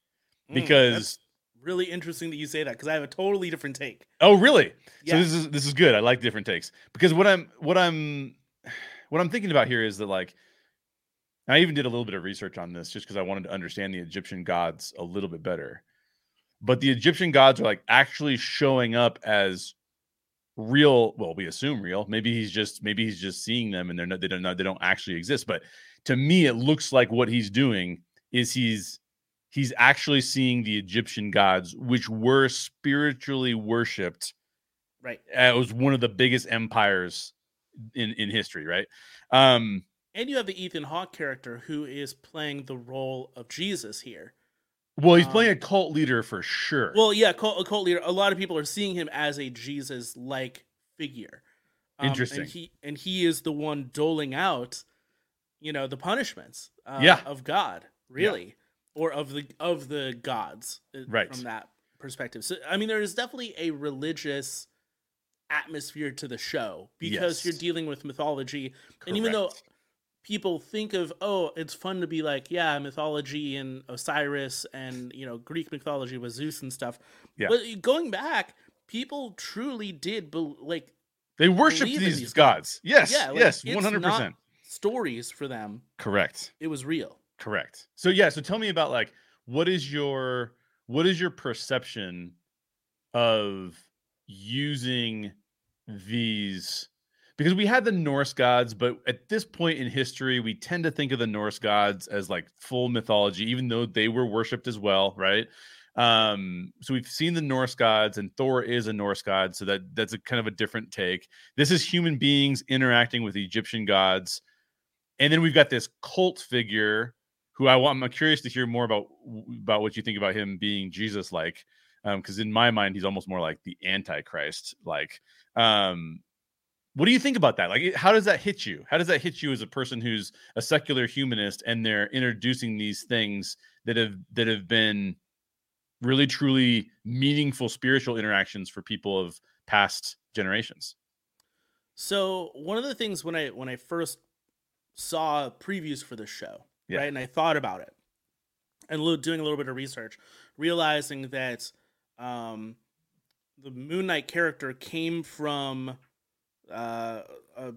mm, because
really interesting that you say that because I have a totally different take.
Oh, really? Yeah. So this is this is good. I like different takes because what I'm what I'm what I'm thinking about here is that like I even did a little bit of research on this just because I wanted to understand the Egyptian gods a little bit better. But the Egyptian gods are like actually showing up as real well we assume real maybe he's just maybe he's just seeing them and they're not they don't know they don't actually exist but to me it looks like what he's doing is he's he's actually seeing the egyptian gods which were spiritually worshipped
right
it was one of the biggest empires in in history right um
and you have the ethan hawke character who is playing the role of jesus here
well, he's um, playing a cult leader for sure.
Well, yeah, cult, a cult leader. A lot of people are seeing him as a Jesus-like figure.
Um, Interesting.
And he and he is the one doling out, you know, the punishments. Uh,
yeah.
Of God, really, yeah. Or of the of the gods,
uh, right?
From that perspective. So, I mean, there is definitely a religious atmosphere to the show because yes. you're dealing with mythology, Correct. and even though people think of oh it's fun to be like yeah mythology and osiris and you know greek mythology with zeus and stuff
yeah.
but going back people truly did be- like
they worshiped these, these gods. gods. yes yeah, like, yes 100%
stories for them
correct
it was real
correct so yeah so tell me about like what is your what is your perception of using these because we had the Norse gods, but at this point in history, we tend to think of the Norse gods as like full mythology, even though they were worshipped as well, right? Um, so we've seen the Norse gods, and Thor is a Norse god, so that that's a kind of a different take. This is human beings interacting with Egyptian gods, and then we've got this cult figure who I want. I'm curious to hear more about about what you think about him being Jesus like, because um, in my mind, he's almost more like the Antichrist like. Um, what do you think about that? Like, how does that hit you? How does that hit you as a person who's a secular humanist and they're introducing these things that have that have been really truly meaningful spiritual interactions for people of past generations?
So one of the things when I when I first saw previews for the show,
yeah.
right, and I thought about it, and doing a little bit of research, realizing that um, the Moon Knight character came from uh, uh,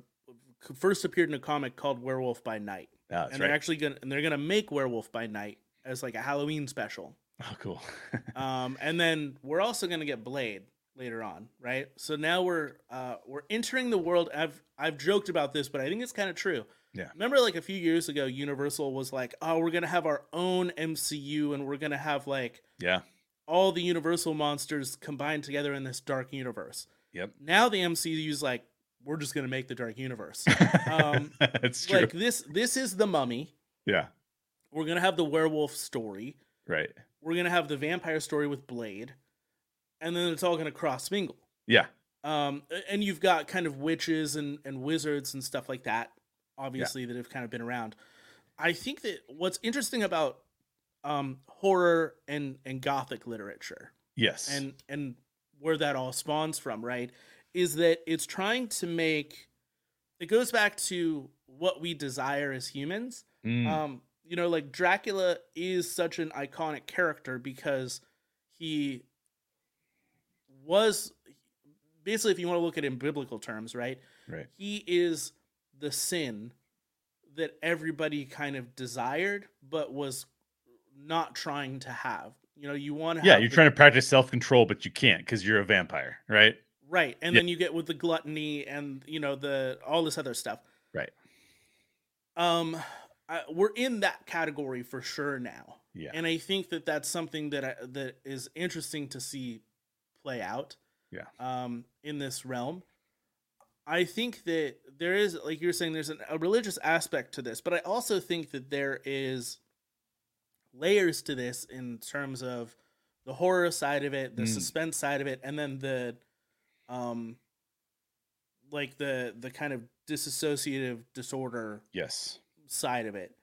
first appeared in a comic called Werewolf by Night.
Oh,
and
they're
right. actually gonna and they're gonna make Werewolf by Night as like a Halloween special.
Oh, cool.
um, and then we're also gonna get Blade later on, right? So now we're uh, we're entering the world. I've I've joked about this, but I think it's kind of true.
Yeah.
Remember, like a few years ago, Universal was like, "Oh, we're gonna have our own MCU, and we're gonna have like
yeah
all the Universal monsters combined together in this dark universe."
Yep.
Now the MCU is like, we're just gonna make the dark universe.
Um, That's true.
Like this, this is the mummy.
Yeah.
We're gonna have the werewolf story.
Right.
We're gonna have the vampire story with Blade, and then it's all gonna cross mingle.
Yeah.
Um, and you've got kind of witches and and wizards and stuff like that, obviously yeah. that have kind of been around. I think that what's interesting about um horror and and gothic literature.
Yes.
And and where that all spawns from, right? is that it's trying to make it goes back to what we desire as humans.
Mm.
Um, you know, like Dracula is such an iconic character because he was basically, if you want to look at it in biblical terms, right?
Right.
He is the sin that everybody kind of desired, but was not trying to have. You know, you want to.
Yeah, you're the, trying to practice self control, but you can't because you're a vampire, right?
Right. And then you get with the gluttony and you know the all this other stuff.
Right.
Um I, we're in that category for sure now.
Yeah.
And I think that that's something that I, that is interesting to see play out.
Yeah.
Um in this realm. I think that there is like you're saying there's an, a religious aspect to this, but I also think that there is layers to this in terms of the horror side of it, the mm. suspense side of it, and then the um like the the kind of dissociative disorder
yes
side of it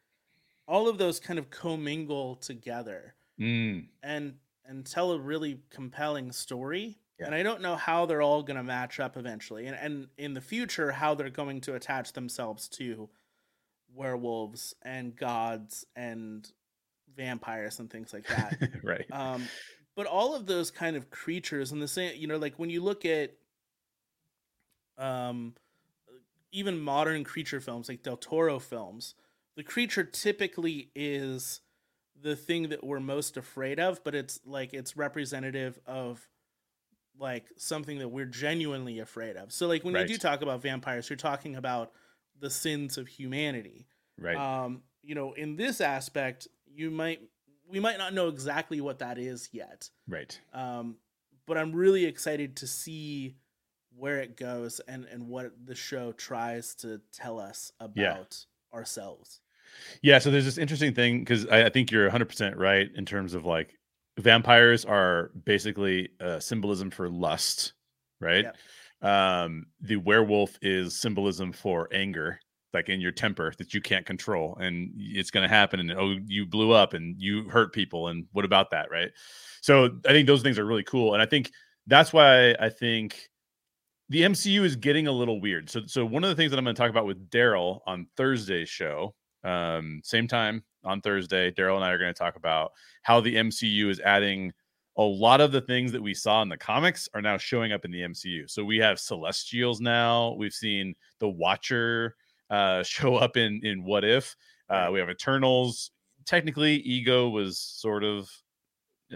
all of those kind of commingle together
mm.
and and tell a really compelling story
yeah.
and i don't know how they're all going to match up eventually and, and in the future how they're going to attach themselves to werewolves and gods and vampires and things like that
right
um but all of those kind of creatures and the same you know like when you look at um even modern creature films like del toro films the creature typically is the thing that we're most afraid of but it's like it's representative of like something that we're genuinely afraid of. So like when right. you do talk about vampires, you're talking about the sins of humanity.
Right.
Um, you know, in this aspect, you might we might not know exactly what that is yet.
Right.
Um, but I'm really excited to see where it goes and and what the show tries to tell us about yeah. ourselves.
Yeah, so there's this interesting thing because I, I, think you're 100% right in terms of like vampires are basically a symbolism for lust, right? Um, the werewolf is symbolism for anger, like in your temper that you can't control, and it's going to happen. And oh, you blew up and you hurt people, and what about that, right? So I think those things are really cool, and I think that's why I think the MCU is getting a little weird. So, so one of the things that I'm going to talk about with Daryl on Thursday's show, um, same time on Thursday, Daryl and I are going to talk about how the MCU is adding a lot of the things that we saw in the comics are now showing up in the MCU. So we have Celestials now. We've seen the Watcher uh, show up in in What If. Uh, we have Eternals. Technically, Ego was sort of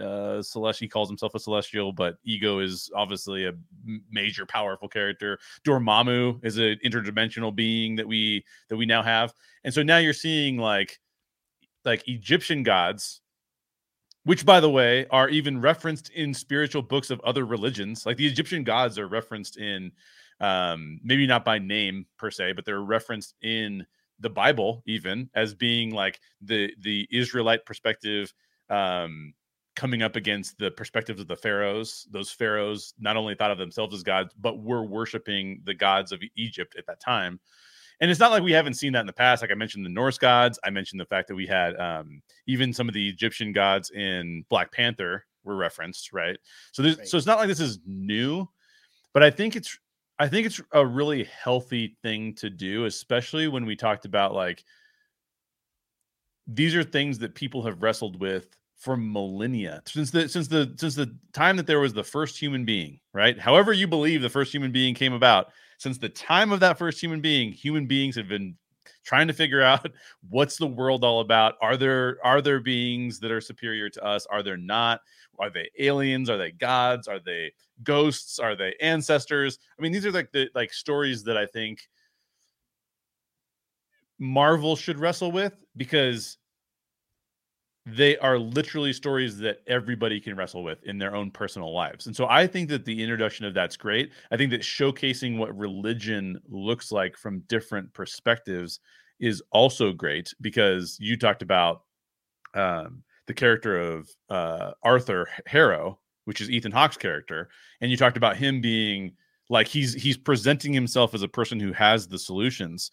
uh celestial he calls himself a celestial but ego is obviously a major powerful character. Dormammu is an interdimensional being that we that we now have. And so now you're seeing like like egyptian gods which by the way are even referenced in spiritual books of other religions. Like the egyptian gods are referenced in um maybe not by name per se but they're referenced in the bible even as being like the the israelite perspective um coming up against the perspectives of the pharaohs. Those pharaohs not only thought of themselves as gods but were worshiping the gods of egypt at that time. And it's not like we haven't seen that in the past. Like i mentioned the norse gods. I mentioned the fact that we had um, even some of the egyptian gods in black panther were referenced right? So there's right. so it's not like this is new but i think it's i think it's a really healthy thing to do especially when we talked about like these are things that people have wrestled with for millennia since the since the since the time that there was the first human being right? However you believe the first human being came about since the time of that first human being human beings have been trying to figure out what's the world all about. Are there are there beings that are superior to us? Are there not? Are they aliens? Are they gods? Are they ghosts? Are they ancestors? I mean these are like the like stories that i think marvel should wrestle with because they are literally stories that everybody can wrestle with in their own personal lives. And so I think that the introduction of that's great. I think that showcasing what religion looks like from different perspectives is also great because you talked about um, the character of uh, Arthur Harrow, which is Ethan Hawke's character, and you talked about him being like he's he's presenting himself as a person who has the solutions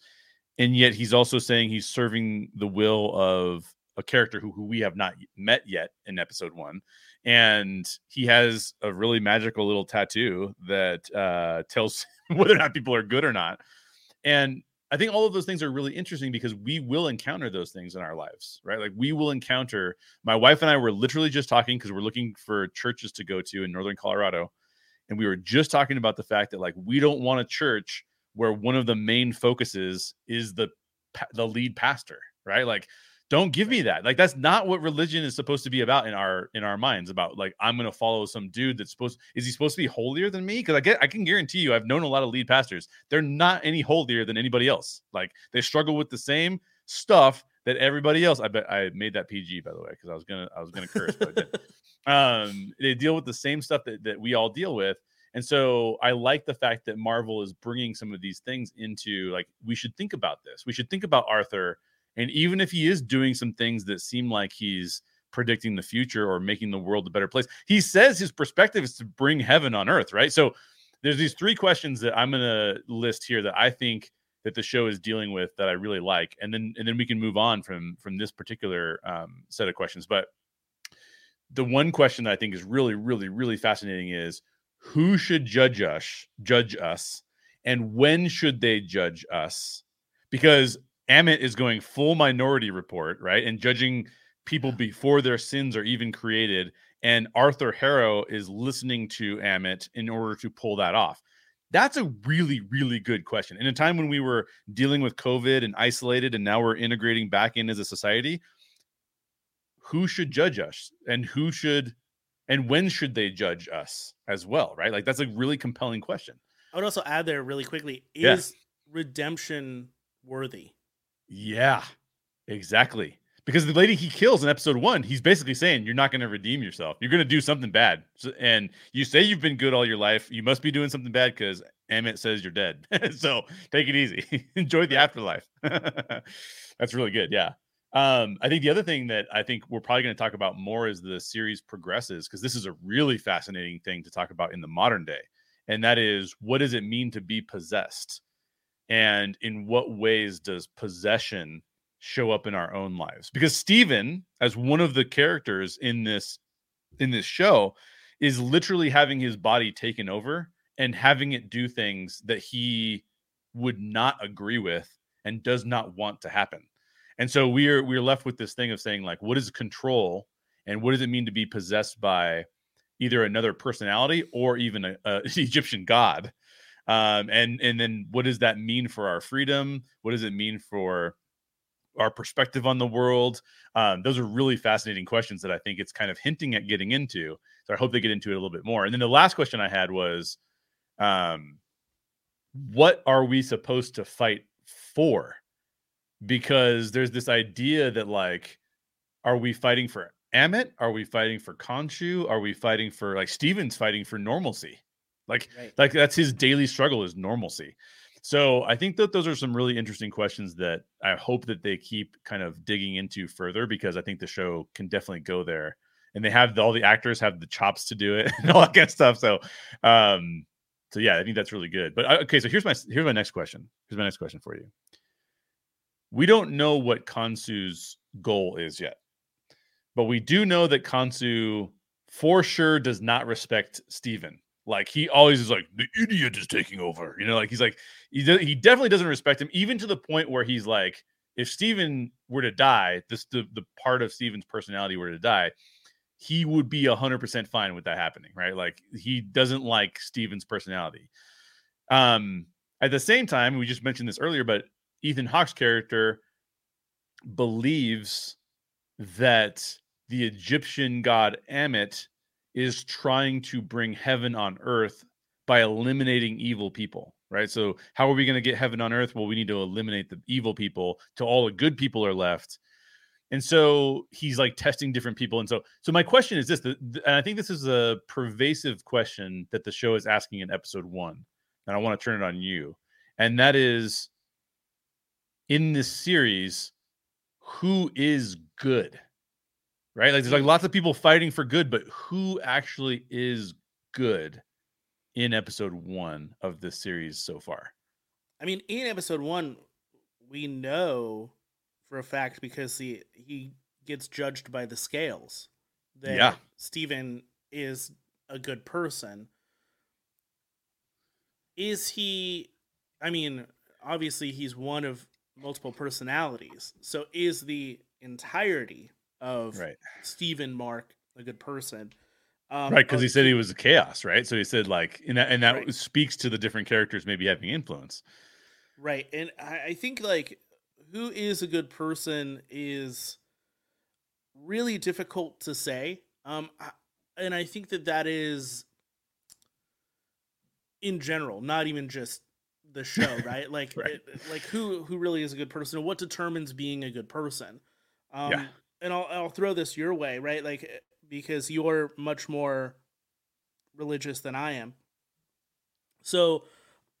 and yet he's also saying he's serving the will of a character who, who we have not met yet in episode one and he has a really magical little tattoo that uh, tells whether or not people are good or not and i think all of those things are really interesting because we will encounter those things in our lives right? Like we will encounter my wife and i were literally just talking because we're looking for churches to go to in northern colorado and we were just talking about the fact that like we don't want a church where one of the main focuses is the the lead pastor right? Like don't give me that. Like that's not what religion is supposed to be about in our in our minds about like i'm gonna follow some dude that's supposed is he supposed to be holier than me? Because i get i can guarantee you i've known a lot of lead pastors. They're not any holier than anybody else. Like they struggle with the same stuff that everybody else i bet i made that pg by the way because i was gonna i was gonna curse but I um they deal with the same stuff that, that we all deal with and so I like the fact that Marvel is bringing some of these things into like we should think about this. We should think about Arthur and even if he is doing some things that seem like he's predicting the future or making the world a better place, he says his perspective is to bring heaven on earth, right? So there's these three questions that I'm going to list here that I think that the show is dealing with that I really like, and then and then we can move on from from this particular um, set of questions. But the one question that I think is really, really, really fascinating is who should judge us, judge us, and when should they judge us? Because Ammit is going full minority report, right? And judging people before their sins are even created. And Arthur Harrow is listening to Ammit in order to pull that off. That's a really, really good question. In a time when we were dealing with COVID and isolated, and now we're integrating back in as a society, who should judge us and who should and when should they judge us as well right like that's a really compelling question
i would also add there really quickly is yeah. redemption worthy
yeah exactly. Because the lady he kills in episode one he's basically saying you're not going to redeem yourself. You're going to do something bad. And you say you've been good all your life. You must be doing something bad because Ammit says you're dead. So take it easy. Enjoy the afterlife. That's really good yeah. Um, I think the other thing that I think we're probably going to talk about more as the series progresses, because this is a really fascinating thing to talk about in the modern day, and that is what does it mean to be possessed, and in what ways does possession show up in our own lives? Because Steven, as one of the characters in this in this show, is literally having his body taken over and having it do things that he would not agree with and does not want to happen and so we're we're left with this thing of saying like, what is control, and what does it mean to be possessed by either another personality or even a, a Egyptian god? Um, and and then what does that mean for our freedom? What does it mean for our perspective on the world? Um, those are really fascinating questions that I think it's kind of hinting at getting into. So I hope they get into it a little bit more. And then the last question I had was, um, what are we supposed to fight for? because there's this idea that like, are we fighting for Ammit? Are we fighting for Khonshu? Are we fighting for like Steven's fighting for normalcy? Like, right. like that's his daily struggle is normalcy. So I think that those are some really interesting questions that I hope that they keep kind of digging into further because I think the show can definitely go there. And they have all the actors have the chops to do it and all that kind of stuff. So, um, so yeah, I think that's really good. But uh, okay, so here's my here's my next question. Here's my next question for you we don't know what Khonshu's goal is yet, but we do know that Kansu for sure does not respect Steven. Like he always is like the idiot is taking over. You know, like he's like he he definitely doesn't respect him, even to the point where he's like, if Steven were to die, this the the part of Steven's personality were to die, he would be hundred percent fine with that happening, right? Like he doesn't like Steven's personality. Um, at the same time, we just mentioned this earlier, but Ethan Hawke's character believes that the Egyptian god Ammit is trying to bring heaven on earth by eliminating evil people, right? So, how are we going to get heaven on earth? Well, we need to eliminate the evil people till all the good people are left. And so he's like testing different people. And so, so my question is this, the, the, and I think this is a pervasive question that the show is asking in episode one. And I want to turn it on you. And that is in this series who is good right like there's like lots of people fighting for good but who actually is good in episode one of this series so far
i mean in episode one we know for a fact because he he gets judged by the scales that yeah. Steven is a good person is he i mean obviously he's one of multiple personalities. So is the entirety of right. Steven Marc a good person?
Um, right, because he said he was a chaos, right? So he said like, and that, and that right. speaks to the different characters maybe having influence.
Right, and I, I think like who is a good person is really difficult to say. Um, and I think that that is in general, not even just the show, right? Like, right. It, like who who really is a good person? What determines being a good person? Um, yeah. And I'll I'll throw this your way, right? Like because you're much more religious than I am. So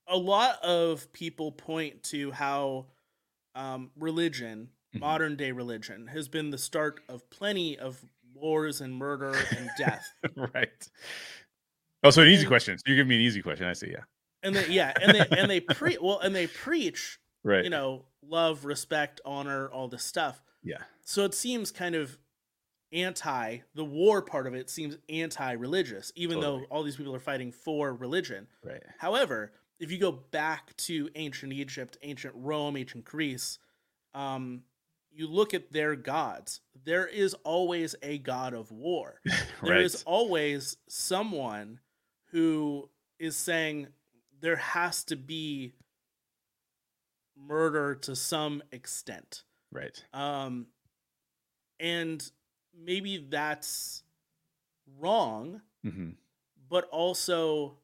a lot of people point to how um, religion, mm-hmm. modern day religion, has been the start of plenty of wars and murder and death.
right. Oh, so an easy and, question. So you're giving me an easy question. I see. Yeah
and they yeah and they and they pre well and they preach right you know love respect honor all this stuff
yeah
so it seems kind of anti the war part of it seems anti-religious even totally. though all these people are fighting for religion
right
however if you go back to ancient egypt ancient rome ancient greece um you look at their gods there is always a god of war right. there is always someone who is saying there has to be murder to some extent.
Right.
Um and maybe that's wrong, mm-hmm. but also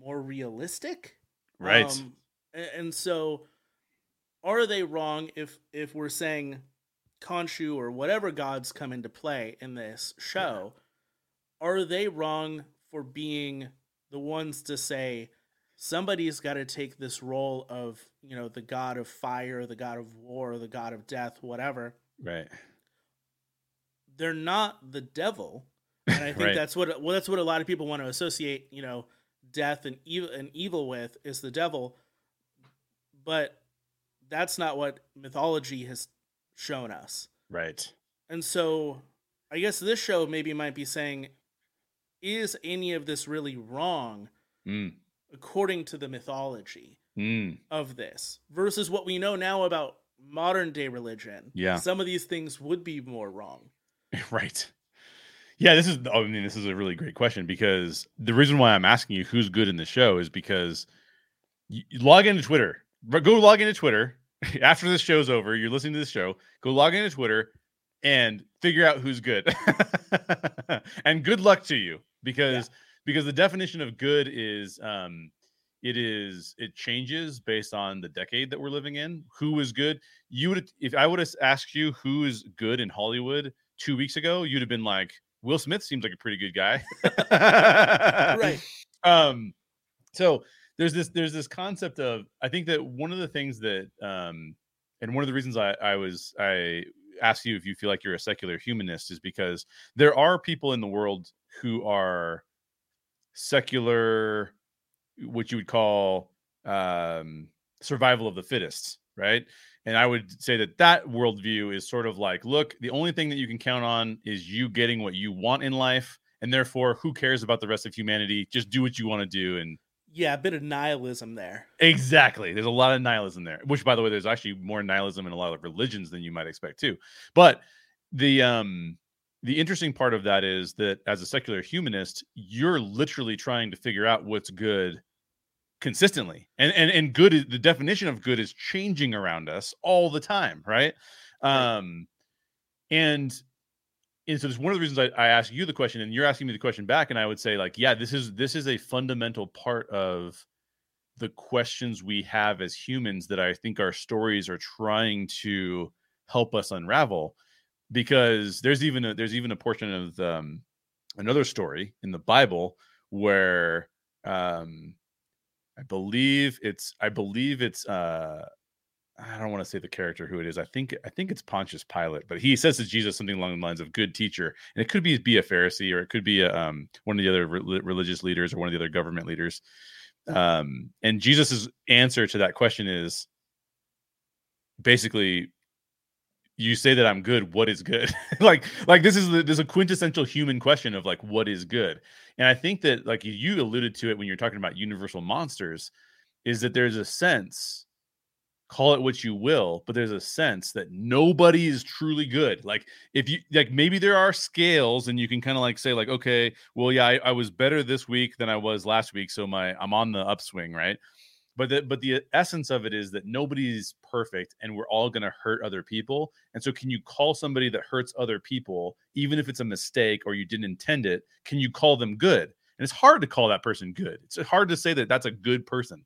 more realistic.
Right. Um,
and so are they wrong if if we're saying Khonshu or whatever gods come into play in this show, yeah. are they wrong for being the ones to say somebody's got to take this role of, you know, the god of fire, the god of war, the god of death, whatever.
Right.
They're not the devil. And I think right. that's what well that's what a lot of people want to associate, you know, death and evil and evil with is the devil. But that's not what mythology has shown us.
Right.
And so I guess this show maybe might be saying, is any of this really wrong mm. According to the mythology mm. of this versus what we know now about modern day religion?
Yeah.
Some of these things would be more wrong.
right. Yeah, this is I mean this is a really great question because the reason why I'm asking you who's good in the show is because you log into Twitter. Go log into Twitter after this show's over, you're listening to this show, go log into Twitter and figure out who's good. and good luck to you because yeah. Because the definition of good is um it is it changes based on the decade that we're living in. Who is good? You would if I would have asked you who is good in Hollywood 2 weeks ago, you'd have been like Will Smith seems like a pretty good guy.
right.
Um so there's this there's this concept of I think that one of the things that um and one of the reasons I, I was I ask you if you feel like you're a secular humanist is because there are people in the world who are secular, what you would call um, survival of the fittest, right? And I would say that that worldview is sort of like, look, the only thing that you can count on is you getting what you want in life, and therefore, who cares about the rest of humanity? Just do what you want to do, and
yeah, a bit of nihilism there.
Exactly. There's a lot of nihilism there, which by the way, there's actually more nihilism in a lot of religions than you might expect too. But the um the interesting part of that is that as a secular humanist, you're literally trying to figure out what's good consistently. And and and good is the definition of good is changing around us all the time, right? right. Um and and so it's one of the reasons I, I ask you the question and you're asking me the question back and i would say like yeah this is this is a fundamental part of the questions we have as humans that i think our stories are trying to help us unravel because there's even a there's even a portion of um, another story in the bible where um i believe it's i believe it's uh I don't want to say the character who it is. I think I think it's Pontius Pilate, but he says to Jesus something along the lines of "good teacher," and it could be be a Pharisee or it could be a, um, one of the other re- religious leaders or one of the other government leaders. Um, and Jesus's answer to that question is basically, "You say that I'm good. What is good?" like like this is the, this is a quintessential human question of like what is good. And I think that like you alluded to it when you're talking about universal monsters, is that there's a sense call it what you will, but there's a sense that nobody is truly good. Like if you like maybe there are scales and you can kind of like say like, okay, well, yeah, I, I, was better this week than I was last week. So my I'm on the upswing, right? But the but the essence of it is that nobody's perfect and we're all gonna hurt other people. And so can you call somebody that hurts other people, even if it's a mistake or you didn't intend it, can you call them good? And it's hard to call that person good. It's hard to say that that's a good person.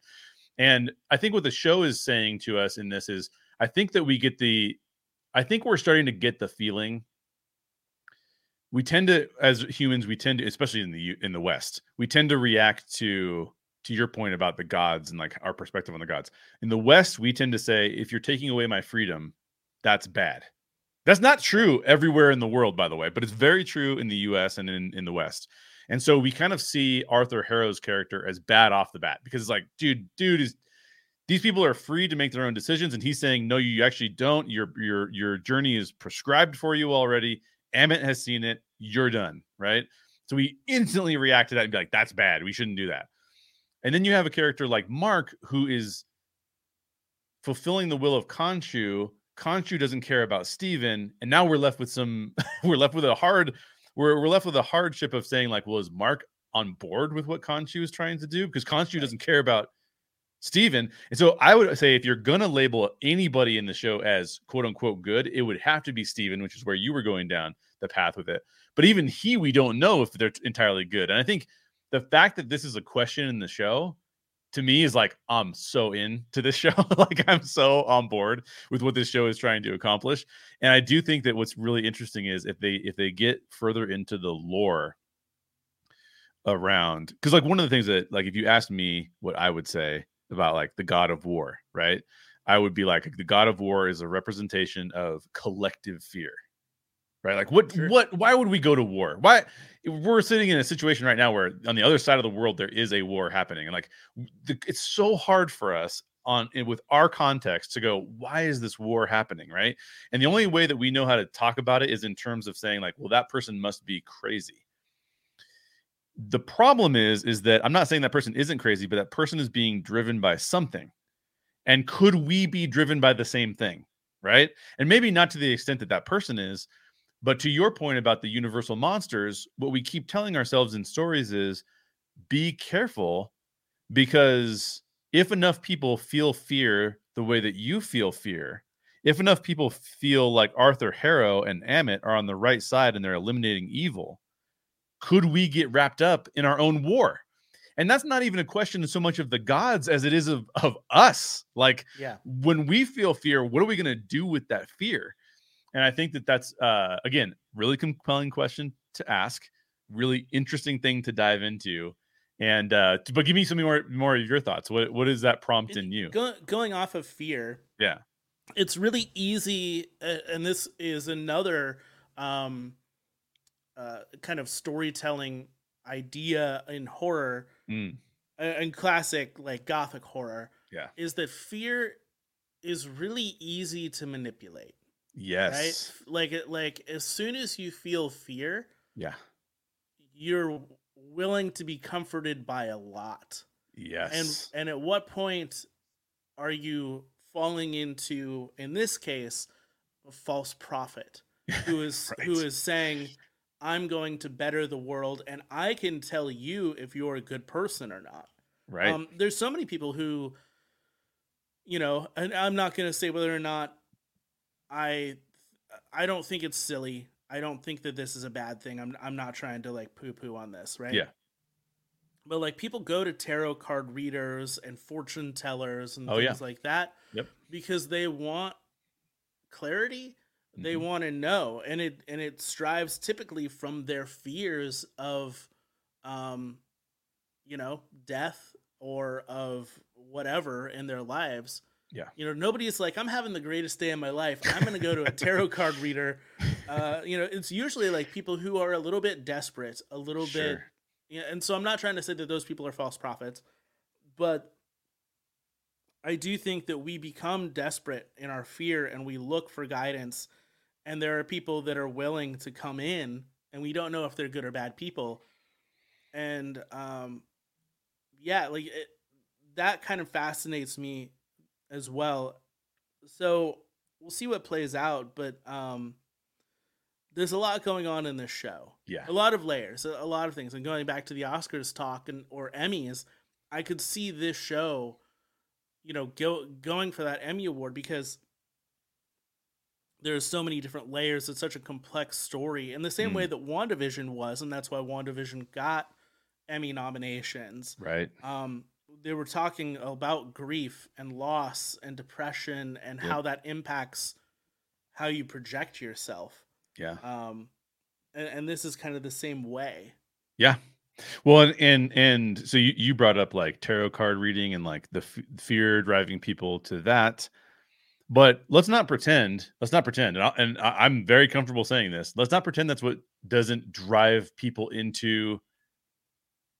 And I think what the show is saying to us in this is I think that we get the I think we're starting to get the feeling we tend to as humans we tend to especially in the in the west we tend to react to to your point about the gods and like our perspective on the gods in the west we tend to say if you're taking away my freedom that's bad that's not true everywhere in the world by the way but it's very true in the us and in, in the west and so we kind of see Arthur Harrow's character as bad off the bat because it's like, dude, dude is these people are free to make their own decisions, and he's saying, no, you actually don't. Your your your journey is prescribed for you already. Ammit has seen it. You're done, right? So we instantly react to that and be like, that's bad. We shouldn't do that. And then you have a character like Mark who is fulfilling the will of Khonshu. Khonshu doesn't care about Steven, and now we're left with some we're left with a hard we're we're left with a hardship of saying like, well, is Mark on board with what Khonshu is trying to do? Because Khonshu doesn't care about Steven. And so I would say if you're gonna label anybody in the show as quote unquote good, it would have to be Steven, which is where you were going down. the path with it. But even he, we don't know if they're entirely good. And I think the fact that this is a question in the show to me is like I'm so into this show. like I'm so on board with what this show is trying to accomplish. And I do think that what's really interesting is if they if they get further into the lore around because like one of the things that like if you asked me what I would say about like the god of war, right? I would be like the god of war is a representation of collective fear right? Like what sure. what why would we go to war? Why we're sitting in a situation right now where on the other side of the world there is a war happening and like the, it's so hard for us on with our context to go why is this war happening right and the only way that we know how to talk about it is in terms of saying like well that person must be crazy the problem is is that i'm not saying that person isn't crazy but that person is being driven by something and could we be driven by the same thing right and maybe not to the extent that that person is but to your point about the universal monsters, what we keep telling ourselves in stories is be careful because if enough people feel fear the way that you feel fear, if enough people feel like Arthur Harrow and Ammit are on the right side and they're eliminating evil, could we get wrapped up in our own war? And that's not even a question so much of the gods as it is of, of us. Like,
yeah.
when we feel fear, what are we going to do with that fear? And I think that that's uh, again really compelling question to ask, really interesting thing to dive into. And uh, but give me some more more of your thoughts. What what is that prompt in you?
Go, going off of fear,
yeah,
it's really easy, uh, and this is another um, uh, kind of storytelling idea in horror
mm.
and classic like gothic horror.
Yeah,
is that fear is really easy to manipulate.
Yes.
Right? Like like as soon as you feel fear,
yeah.
You're willing to be comforted by a lot.
Yes.
And and at what point are you falling into in this case a false prophet who is right. who is saying I'm going to better the world and I can tell you if you're a good person or not.
Right. Um,
there's so many people who you know, and I'm not going to say whether or not I I don't think it's silly. I don't think that this is a bad thing. I'm I'm not trying to like poo poo on this, right?
Yeah.
But like people go to tarot card readers and fortune tellers and
oh,
things
yeah.
like that.
Yep.
Because they want clarity. Mm-hmm. They want to know. And it and it strives typically from their fears of um you know, death or of whatever in their lives
yeah.
You know, nobody's like, I'm having the greatest day of my life. I'm going to go to a tarot card reader. Uh, you know, it's usually like people who are a little bit desperate, a little sure. bit. Yeah, and so I'm not trying to say that those people are false prophets, but I do think that we become desperate in our fear and we look for guidance. And there are people that are willing to come in, and we don't know if they're good or bad people. And um, yeah, like it, that kind of fascinates me as well. So we'll see what plays out, but um, there's a lot going on in this show.
Yeah,
a lot of layers, a, lot of things. And going back to the Oscars talk and or Emmys, I could see this show, you know, go going for that Emmy award because there's so many different layers. It's such a complex story, in the same mm. way that WandaVision was, and that's why WandaVision got Emmy nominations.
Right.
Um, they were talking about grief and loss and depression and yep. how that impacts how you project yourself.
Yeah.
Um, and, and this is kind of the same way.
Yeah. Well, and and so you, you brought up like tarot card reading and like the f- fear driving people to that, but let's not pretend. Let's not pretend. And, I, and I'm very comfortable saying this. Let's not pretend that's what doesn't drive people into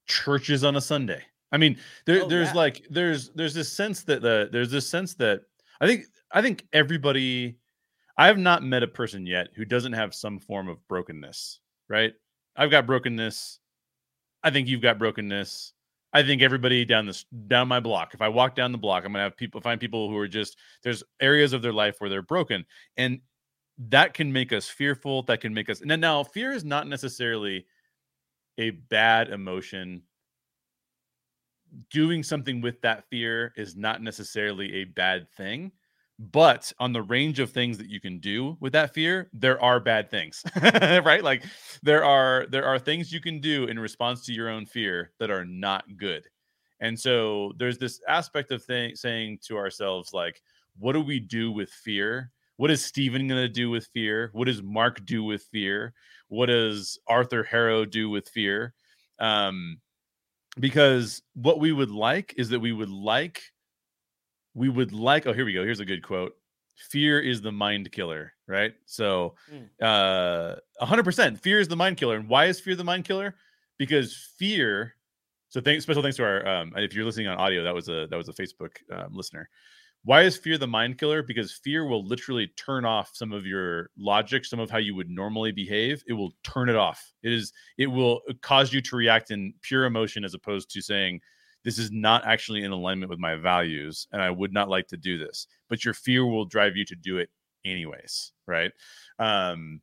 churches on a Sunday. I mean, there, oh, there's yeah. like there's there's this sense that the there's this sense that I think I think everybody I have not met a person yet who doesn't have some form of brokenness, right? I've got brokenness. I think you've got brokenness. I think everybody down this down my block. If I walk down the block, I'm gonna have people find people who are just there's areas of their life where they're broken, and that can make us fearful. That can make us and now fear is not necessarily a bad emotion doing something with that fear is not necessarily a bad thing but on the range of things that you can do with that fear there are bad things right? Like there are there are things you can do in response to your own fear that are not good. And so there's this aspect of saying to ourselves like what do we do with fear? What is Steven going to do with fear? What does mark do with fear? What does arthur harrow do with fear? Um because what we would like is that we would like we would like oh here we go here's a good quote fear is the mind killer right? So mm. uh 100% fear is the mind killer. And why is fear the mind killer? Because fear so thanks special thanks to our um if you're listening on audio that was a that was a facebook um, listener why is fear the mind killer because fear will literally turn off some of your logic some of how you would normally behave it will turn it off it is it will cause you to react in pure emotion as opposed to saying this is not actually in alignment with my values and I would not like to do this. But your fear will drive you to do it anyways, right? Um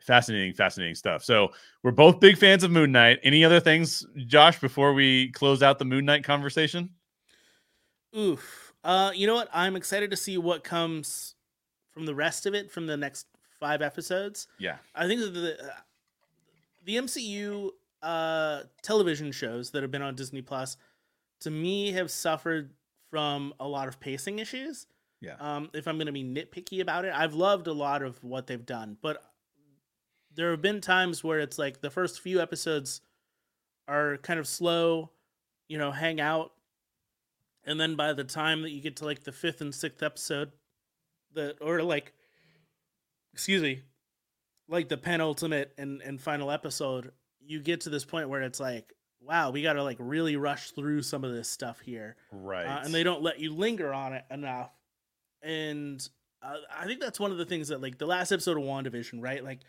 fascinating fascinating stuff. So, we're both big fans of Moon Knight. Any other things Josh before we close out the Moon Knight conversation?
Oof. Uh you know what? I'm excited to see what comes from the rest of it from the next 5 episodes.
Yeah.
I think the the, uh, the MCU uh television shows that have been on Disney Plus to me have suffered from a lot of pacing issues.
Yeah.
Um, if I'm going to be nitpicky about it, I've loved a lot of what they've done, but there have been times where it's like the first few episodes are kind of slow, you know, hang out, and then by the time that you get to like the fifth and sixth episode, the or like, excuse me, like the penultimate and and final episode, you get to this point where it's like, wow, we got to like really rush through some of this stuff here.
Right.
Uh, and they don't let you linger on it enough. And uh, I think that's one of the things that like the last episode of WandaVision, right? Like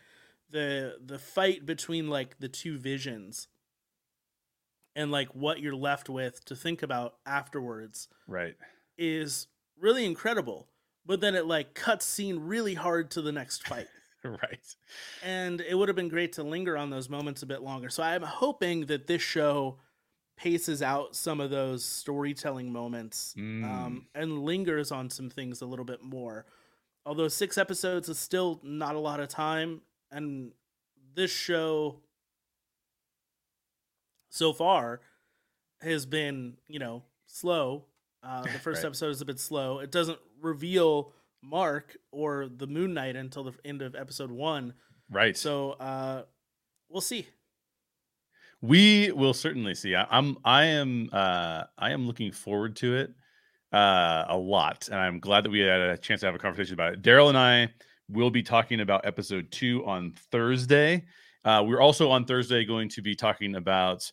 the the fight between like the two visions and like what you're left with to think about afterwards.
Right.
Is really incredible. But then it like cuts scene really hard to the next fight.
right.
And it would have been great to linger on those moments a bit longer. So I'm hoping that this show paces out some of those storytelling moments um, mm. um, and lingers on some things a little bit more. Although six episodes is still not a lot of time, and this show so far has been, you know, slow. Uh, the first right. episode is a bit slow. It doesn't reveal Mark or the Moon Knight until the end of episode one.
Right.
So uh, we'll see.
We will certainly see. I, am I am uh, I am looking forward to it uh, a lot, and I'm glad that we had a chance to have a conversation about it. Daryl and I will be talking about episode two on Thursday. Uh, we're also on Thursday going to be talking about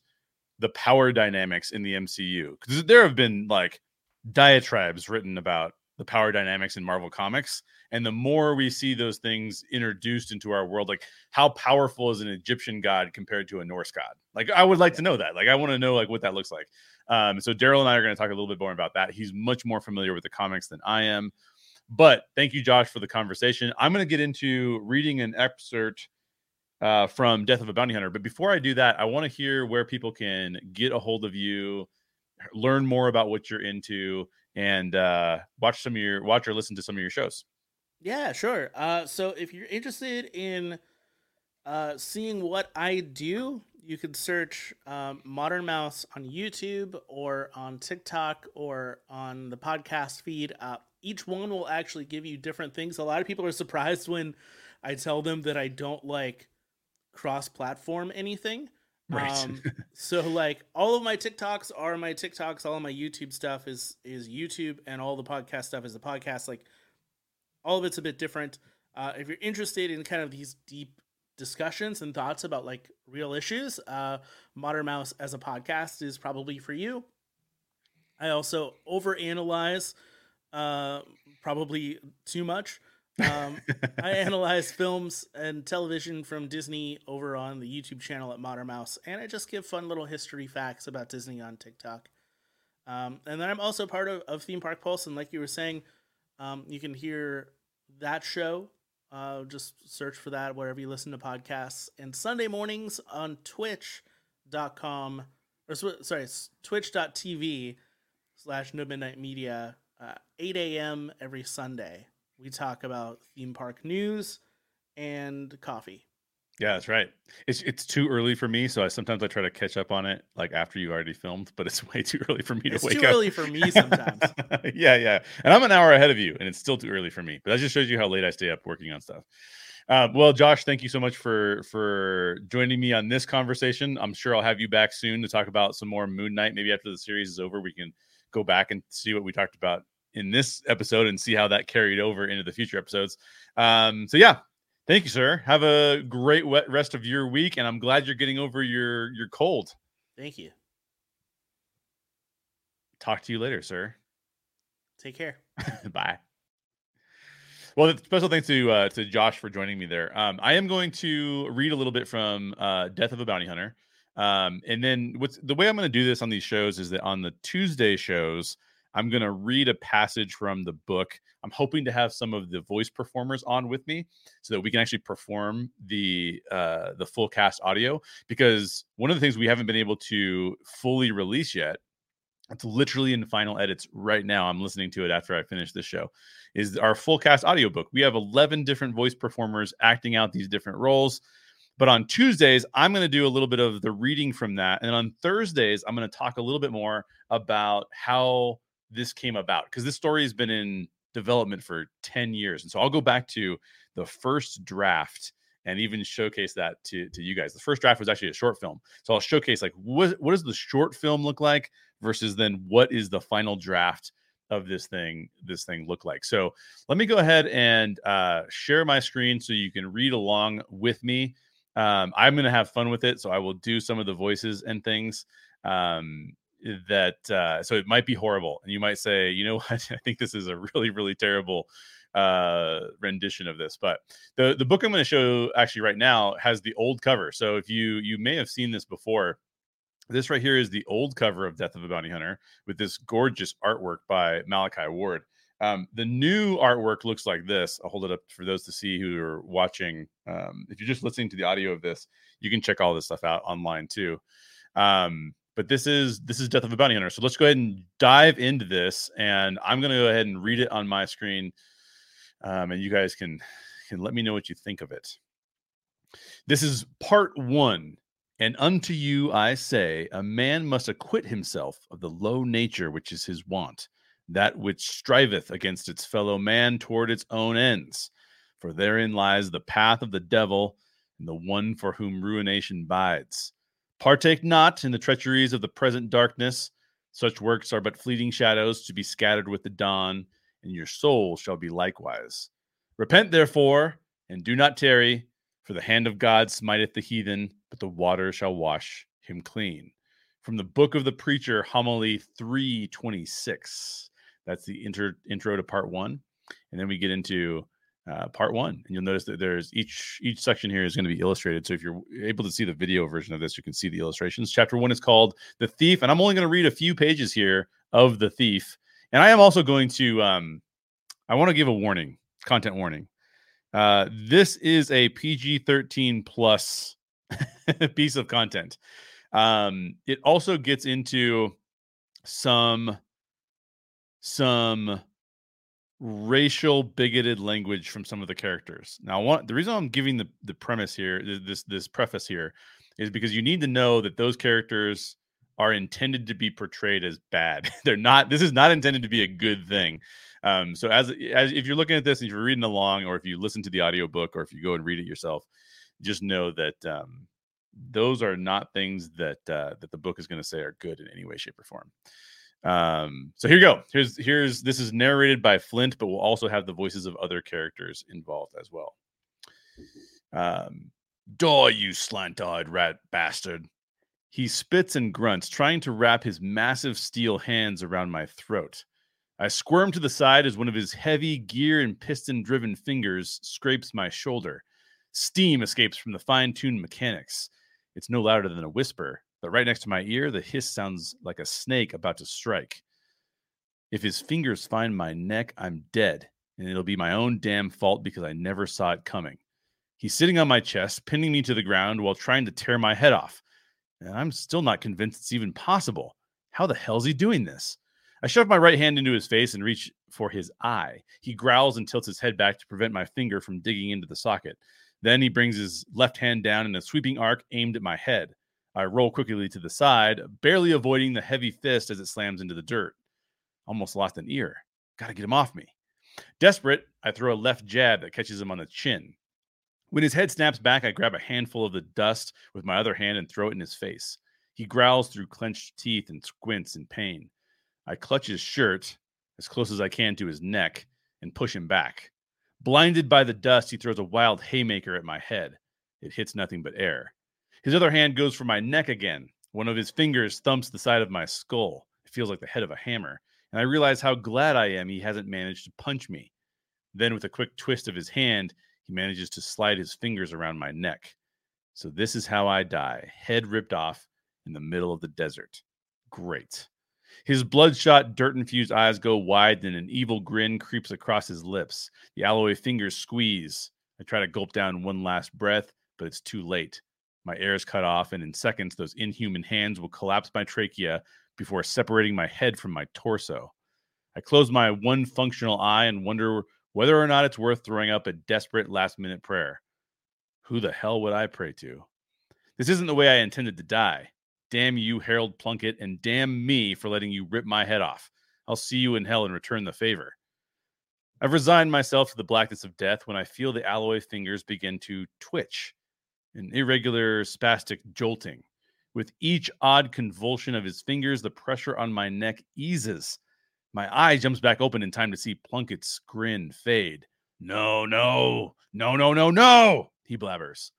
the power dynamics in the MCU because there have been like diatribes written about the power dynamics in Marvel Comics. And the more we see those things introduced into our world, like how powerful is an Egyptian god compared to a Norse god? Like I would like to know that. Like I want to know like what that looks like. Um, so Daryl and I are going to talk a little bit more about that. He's much more familiar with the comics than I am. But thank you, Josh, for the conversation. I'm going to get into reading an excerpt uh, from Death of a Bounty Hunter. But before I do that, I want to hear where people can get a hold of you, learn more about what you're into, and uh, watch some of your watch or listen to some of your shows.
Yeah, sure. Uh, so if you're interested in uh, seeing what I do, you can search um, Modern Mouse on YouTube or on TikTok or on the podcast feed. Uh, each one will actually give you different things. A lot of people are surprised when I tell them that I don't like cross platform anything. Right. Um, so like all of my TikToks are my TikToks, all of my YouTube stuff is is YouTube, and all the podcast stuff is the podcast. Like all of it's a bit different. Uh, if you're interested in kind of these deep discussions and thoughts about like real issues, uh, Modern Mouse as a podcast is probably for you. I also overanalyze, uh, probably too much. Um, I analyze films and television from Disney over on the YouTube channel at Modern Mouse, and I just give fun little history facts about Disney on TikTok. Um, and then I'm also part of, of Theme Park Pulse, and like you were saying, um, you can hear that show. Uh, just search for that wherever you listen to podcasts. And Sunday mornings on Twitch.com, or sorry, Twitch.tv slash No Midnight Media uh, 8 a.m. every Sunday. We talk about theme park news and coffee.
Yeah, that's right. It's it's too early for me, so I sometimes I try to catch up on it like after you already filmed, but it's way too early for me
it's
to wake
up.
Too
early for me sometimes.
yeah, yeah, and I'm an hour ahead of you, and it's still too early for me. But that just shows you how late I stay up working on stuff. Uh, well, Josh, thank you so much for for joining me on this conversation. I'm sure I'll have you back soon to talk about some more Moon Knight. Maybe after the series is over, we can go back and see what we talked about in this episode and see how that carried over into the future episodes. Um, so yeah, thank you, sir. Have a great rest of your week, and I'm glad you're getting over your your cold.
Thank you.
Talk to you later, sir.
Take care.
Bye. Well, special thanks to uh, to Josh for joining me there. Um, I am going to read a little bit from uh, Death of a Bounty Hunter, um, and then what's the way I'm going to do this on these shows is that on the Tuesday shows, I'm going to read a passage from the book. I'm hoping to have some of the voice performers on with me so that we can actually perform the uh, the full cast audio. Because one of the things we haven't been able to fully release yet it's literally in final edits right now. I'm listening to it after I finish this show. Is our full cast audiobook. We have 11 different voice performers acting out these different roles. But on Tuesdays, I'm going to do a little bit of the reading from that. And on Thursdays, I'm going to talk a little bit more about how this came about because this story has been in development for 10 years. And so I'll go back to the first draft and even showcase that to, to you guys. The first draft was actually a short film. So I'll showcase like what, what does the short film look like versus then what is the final draft of this thing this thing look like so let me go ahead and uh, share my screen so you can read along with me um, i'm going to have fun with it so i will do some of the voices and things um, that uh, so it might be horrible and you might say you know what i think this is a really really terrible uh rendition of this but the the book i'm going to show actually right now has the old cover so if you you may have seen this before this right here is the old cover of Death of a Bounty Hunter with this gorgeous artwork by Malachi Ward. Um, the new artwork looks like this. I'll hold it up for those to see who are watching. Um, if you're just listening to the audio of this, you can check all this stuff out online too. Um, but this is this is Death of a Bounty Hunter. So let's go ahead and dive into this, and I'm going to go ahead and read it on my screen, um, and you guys can can let me know what you think of it. This is part one and unto you I say, a man must acquit himself of the low nature which is his wont, that which striveth against its fellow man toward its own ends. For therein lies the path of the devil, and the one for whom ruination bides. Partake not in the treacheries of the present darkness. Such works are but fleeting shadows to be scattered with the dawn, and your soul shall be likewise. Repent, therefore, and do not tarry, for the hand of God smiteth the heathen but the water shall wash him clean. From the book of the preacher, homily 326. That's the intro, intro to part one. And then we get into uh, part one. And you'll notice that there's each each section here is going to be illustrated. So if you're able to see the video version of this, you can see the illustrations. Chapter one is called The Thief. And I'm only going to read a few pages here of The Thief. And I am also going to um, I want to give a warning, content warning. Uh, this is a PG 13 plus piece of content. Um, it also gets into some some racial bigoted language from some of the characters. Now, want the reason I'm giving the the premise here, this this preface here, is because you need to know that those characters are intended to be portrayed as bad. They're not. This is not intended to be a good thing. Um, so as as if you're looking at this and you're reading along, or if you listen to the audiobook, or if you go and read it yourself, just know that um, those are not things that uh, that the book is going to say are good in any way, shape, or form. Um, so here you go. Here's here's this is narrated by Flint, but we'll also have the voices of other characters involved as well. Um, die, you slant-eyed rat bastard! He spits and grunts, trying to wrap his massive steel hands around my throat. I squirm to the side as one of his heavy gear and piston driven fingers scrapes my shoulder. Steam escapes from the fine tuned mechanics. It's no louder than a whisper, but right next to my ear, the hiss sounds like a snake about to strike. If his fingers find my neck, I'm dead, and it'll be my own damn fault because I never saw it coming. He's sitting on my chest, pinning me to the ground while trying to tear my head off. And I'm still not convinced it's even possible. How the hell's he doing this? I shove my right hand into his face and reach for his eye. He growls and tilts his head back to prevent my finger from digging into the socket. Then he brings his left hand down in a sweeping arc aimed at my head. I roll quickly to the side, barely avoiding the heavy fist as it slams into the dirt. Almost lost an ear. Gotta get him off me. Desperate, I throw a left jab that catches him on the chin. When his head snaps back, I grab a handful of the dust with my other hand and throw it in his face. He growls through clenched teeth and squints in pain. I clutch his shirt as close as I can to his neck and push him back. Blinded by the dust, he throws a wild haymaker at my head. It hits nothing but air. His other hand goes for my neck again. One of his fingers thumps the side of my skull. It feels like the head of a hammer. And I realize how glad I am he hasn't managed to punch me. Then, with a quick twist of his hand, he manages to slide his fingers around my neck. So, this is how I die head ripped off in the middle of the desert. Great. His bloodshot, dirt infused eyes go wide, and an evil grin creeps across his lips. The alloy fingers squeeze. I try to gulp down one last breath, but it's too late. My air is cut off, and in seconds, those inhuman hands will collapse my trachea before separating my head from my torso. I close my one functional eye and wonder whether or not it's worth throwing up a desperate last minute prayer. Who the hell would I pray to? This isn't the way I intended to die. Damn you, Harold Plunkett, and damn me for letting you rip my head off. I'll see you in hell and return the favor. I've resigned myself to the blackness of death when I feel the alloy fingers begin to twitch, an irregular, spastic jolting. With each odd convulsion of his fingers, the pressure on my neck eases. My eye jumps back open in time to see Plunkett's grin fade. No, no, no, no, no, no, he blabbers.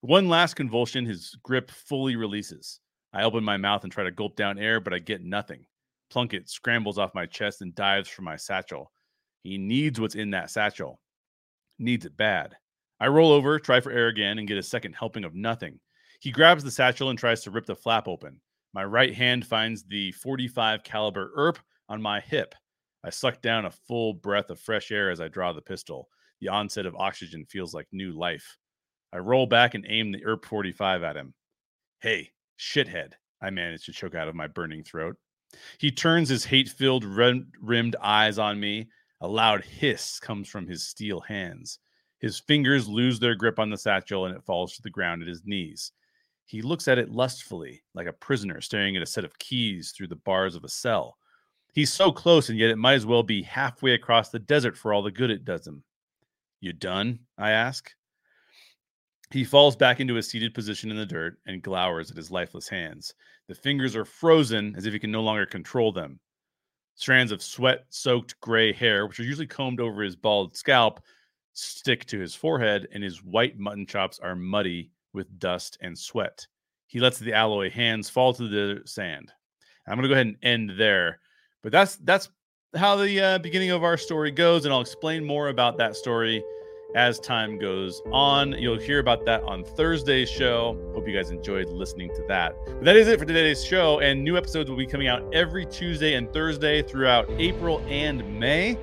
One last convulsion, his grip fully releases. I open my mouth and try to gulp down air, but I get nothing. Plunkett scrambles off my chest and dives for my satchel. He needs what's in that satchel. Needs it bad. I roll over, try for air again, and get a second helping of nothing. He grabs the satchel and tries to rip the flap open. My right hand finds the 45 caliber ERP on my hip. I suck down a full breath of fresh air as I draw the pistol. The onset of oxygen feels like new life. I roll back and aim the ERP 45 at him. Hey, shithead, I manage to choke out of my burning throat. He turns his hate filled, rimmed eyes on me. A loud hiss comes from his steel hands. His fingers lose their grip on the satchel and it falls to the ground at his knees. He looks at it lustfully, like a prisoner staring at a set of keys through the bars of a cell. He's so close, and yet it might as well be halfway across the desert for all the good it does him. You done? I ask. He falls back into a seated position in the dirt and glowers at his lifeless hands. The fingers are frozen as if he can no longer control them. Strands of sweat soaked gray hair, which are usually combed over his bald scalp, stick to his forehead, and his white mutton chops are muddy with dust and sweat. He lets the alloy hands fall to the sand. I'm going to go ahead and end there. But that's that's how the uh, beginning of our story goes, and I'll explain more about that story as time goes on. You'll hear about that on Thursday's show. Hope you guys enjoyed listening to that. But that is it for today's show, and new episodes will be coming out every Tuesday and Thursday throughout April and May.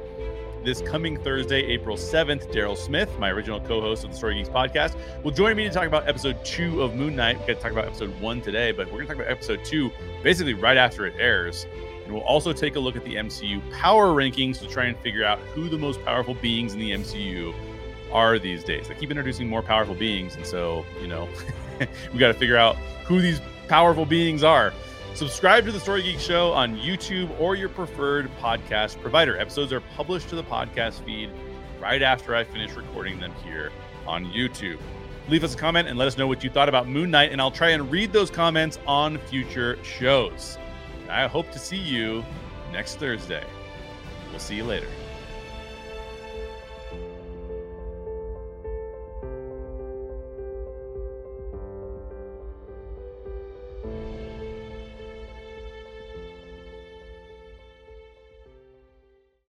This coming Thursday, April 7th, Daryl Smith, my original co host of the Story Geeks podcast, will join me to talk about episode two of Moon Knight. We're going to talk about episode one today, but we're going to talk about episode two basically right after it airs. And we'll also take a look at the MCU power rankings to try and figure out who the most powerful beings in the MCU are these days. They keep introducing more powerful beings, and so you know we got to figure out who these powerful beings are. Subscribe to the Story Geek Show on YouTube or your preferred podcast provider. Episodes are published to the podcast feed right after I finish recording them here on YouTube. Leave us a comment and let us know what you thought about Moon Knight, and I'll try and read those comments on future shows. I hope to see you next Thursday. We'll see you later.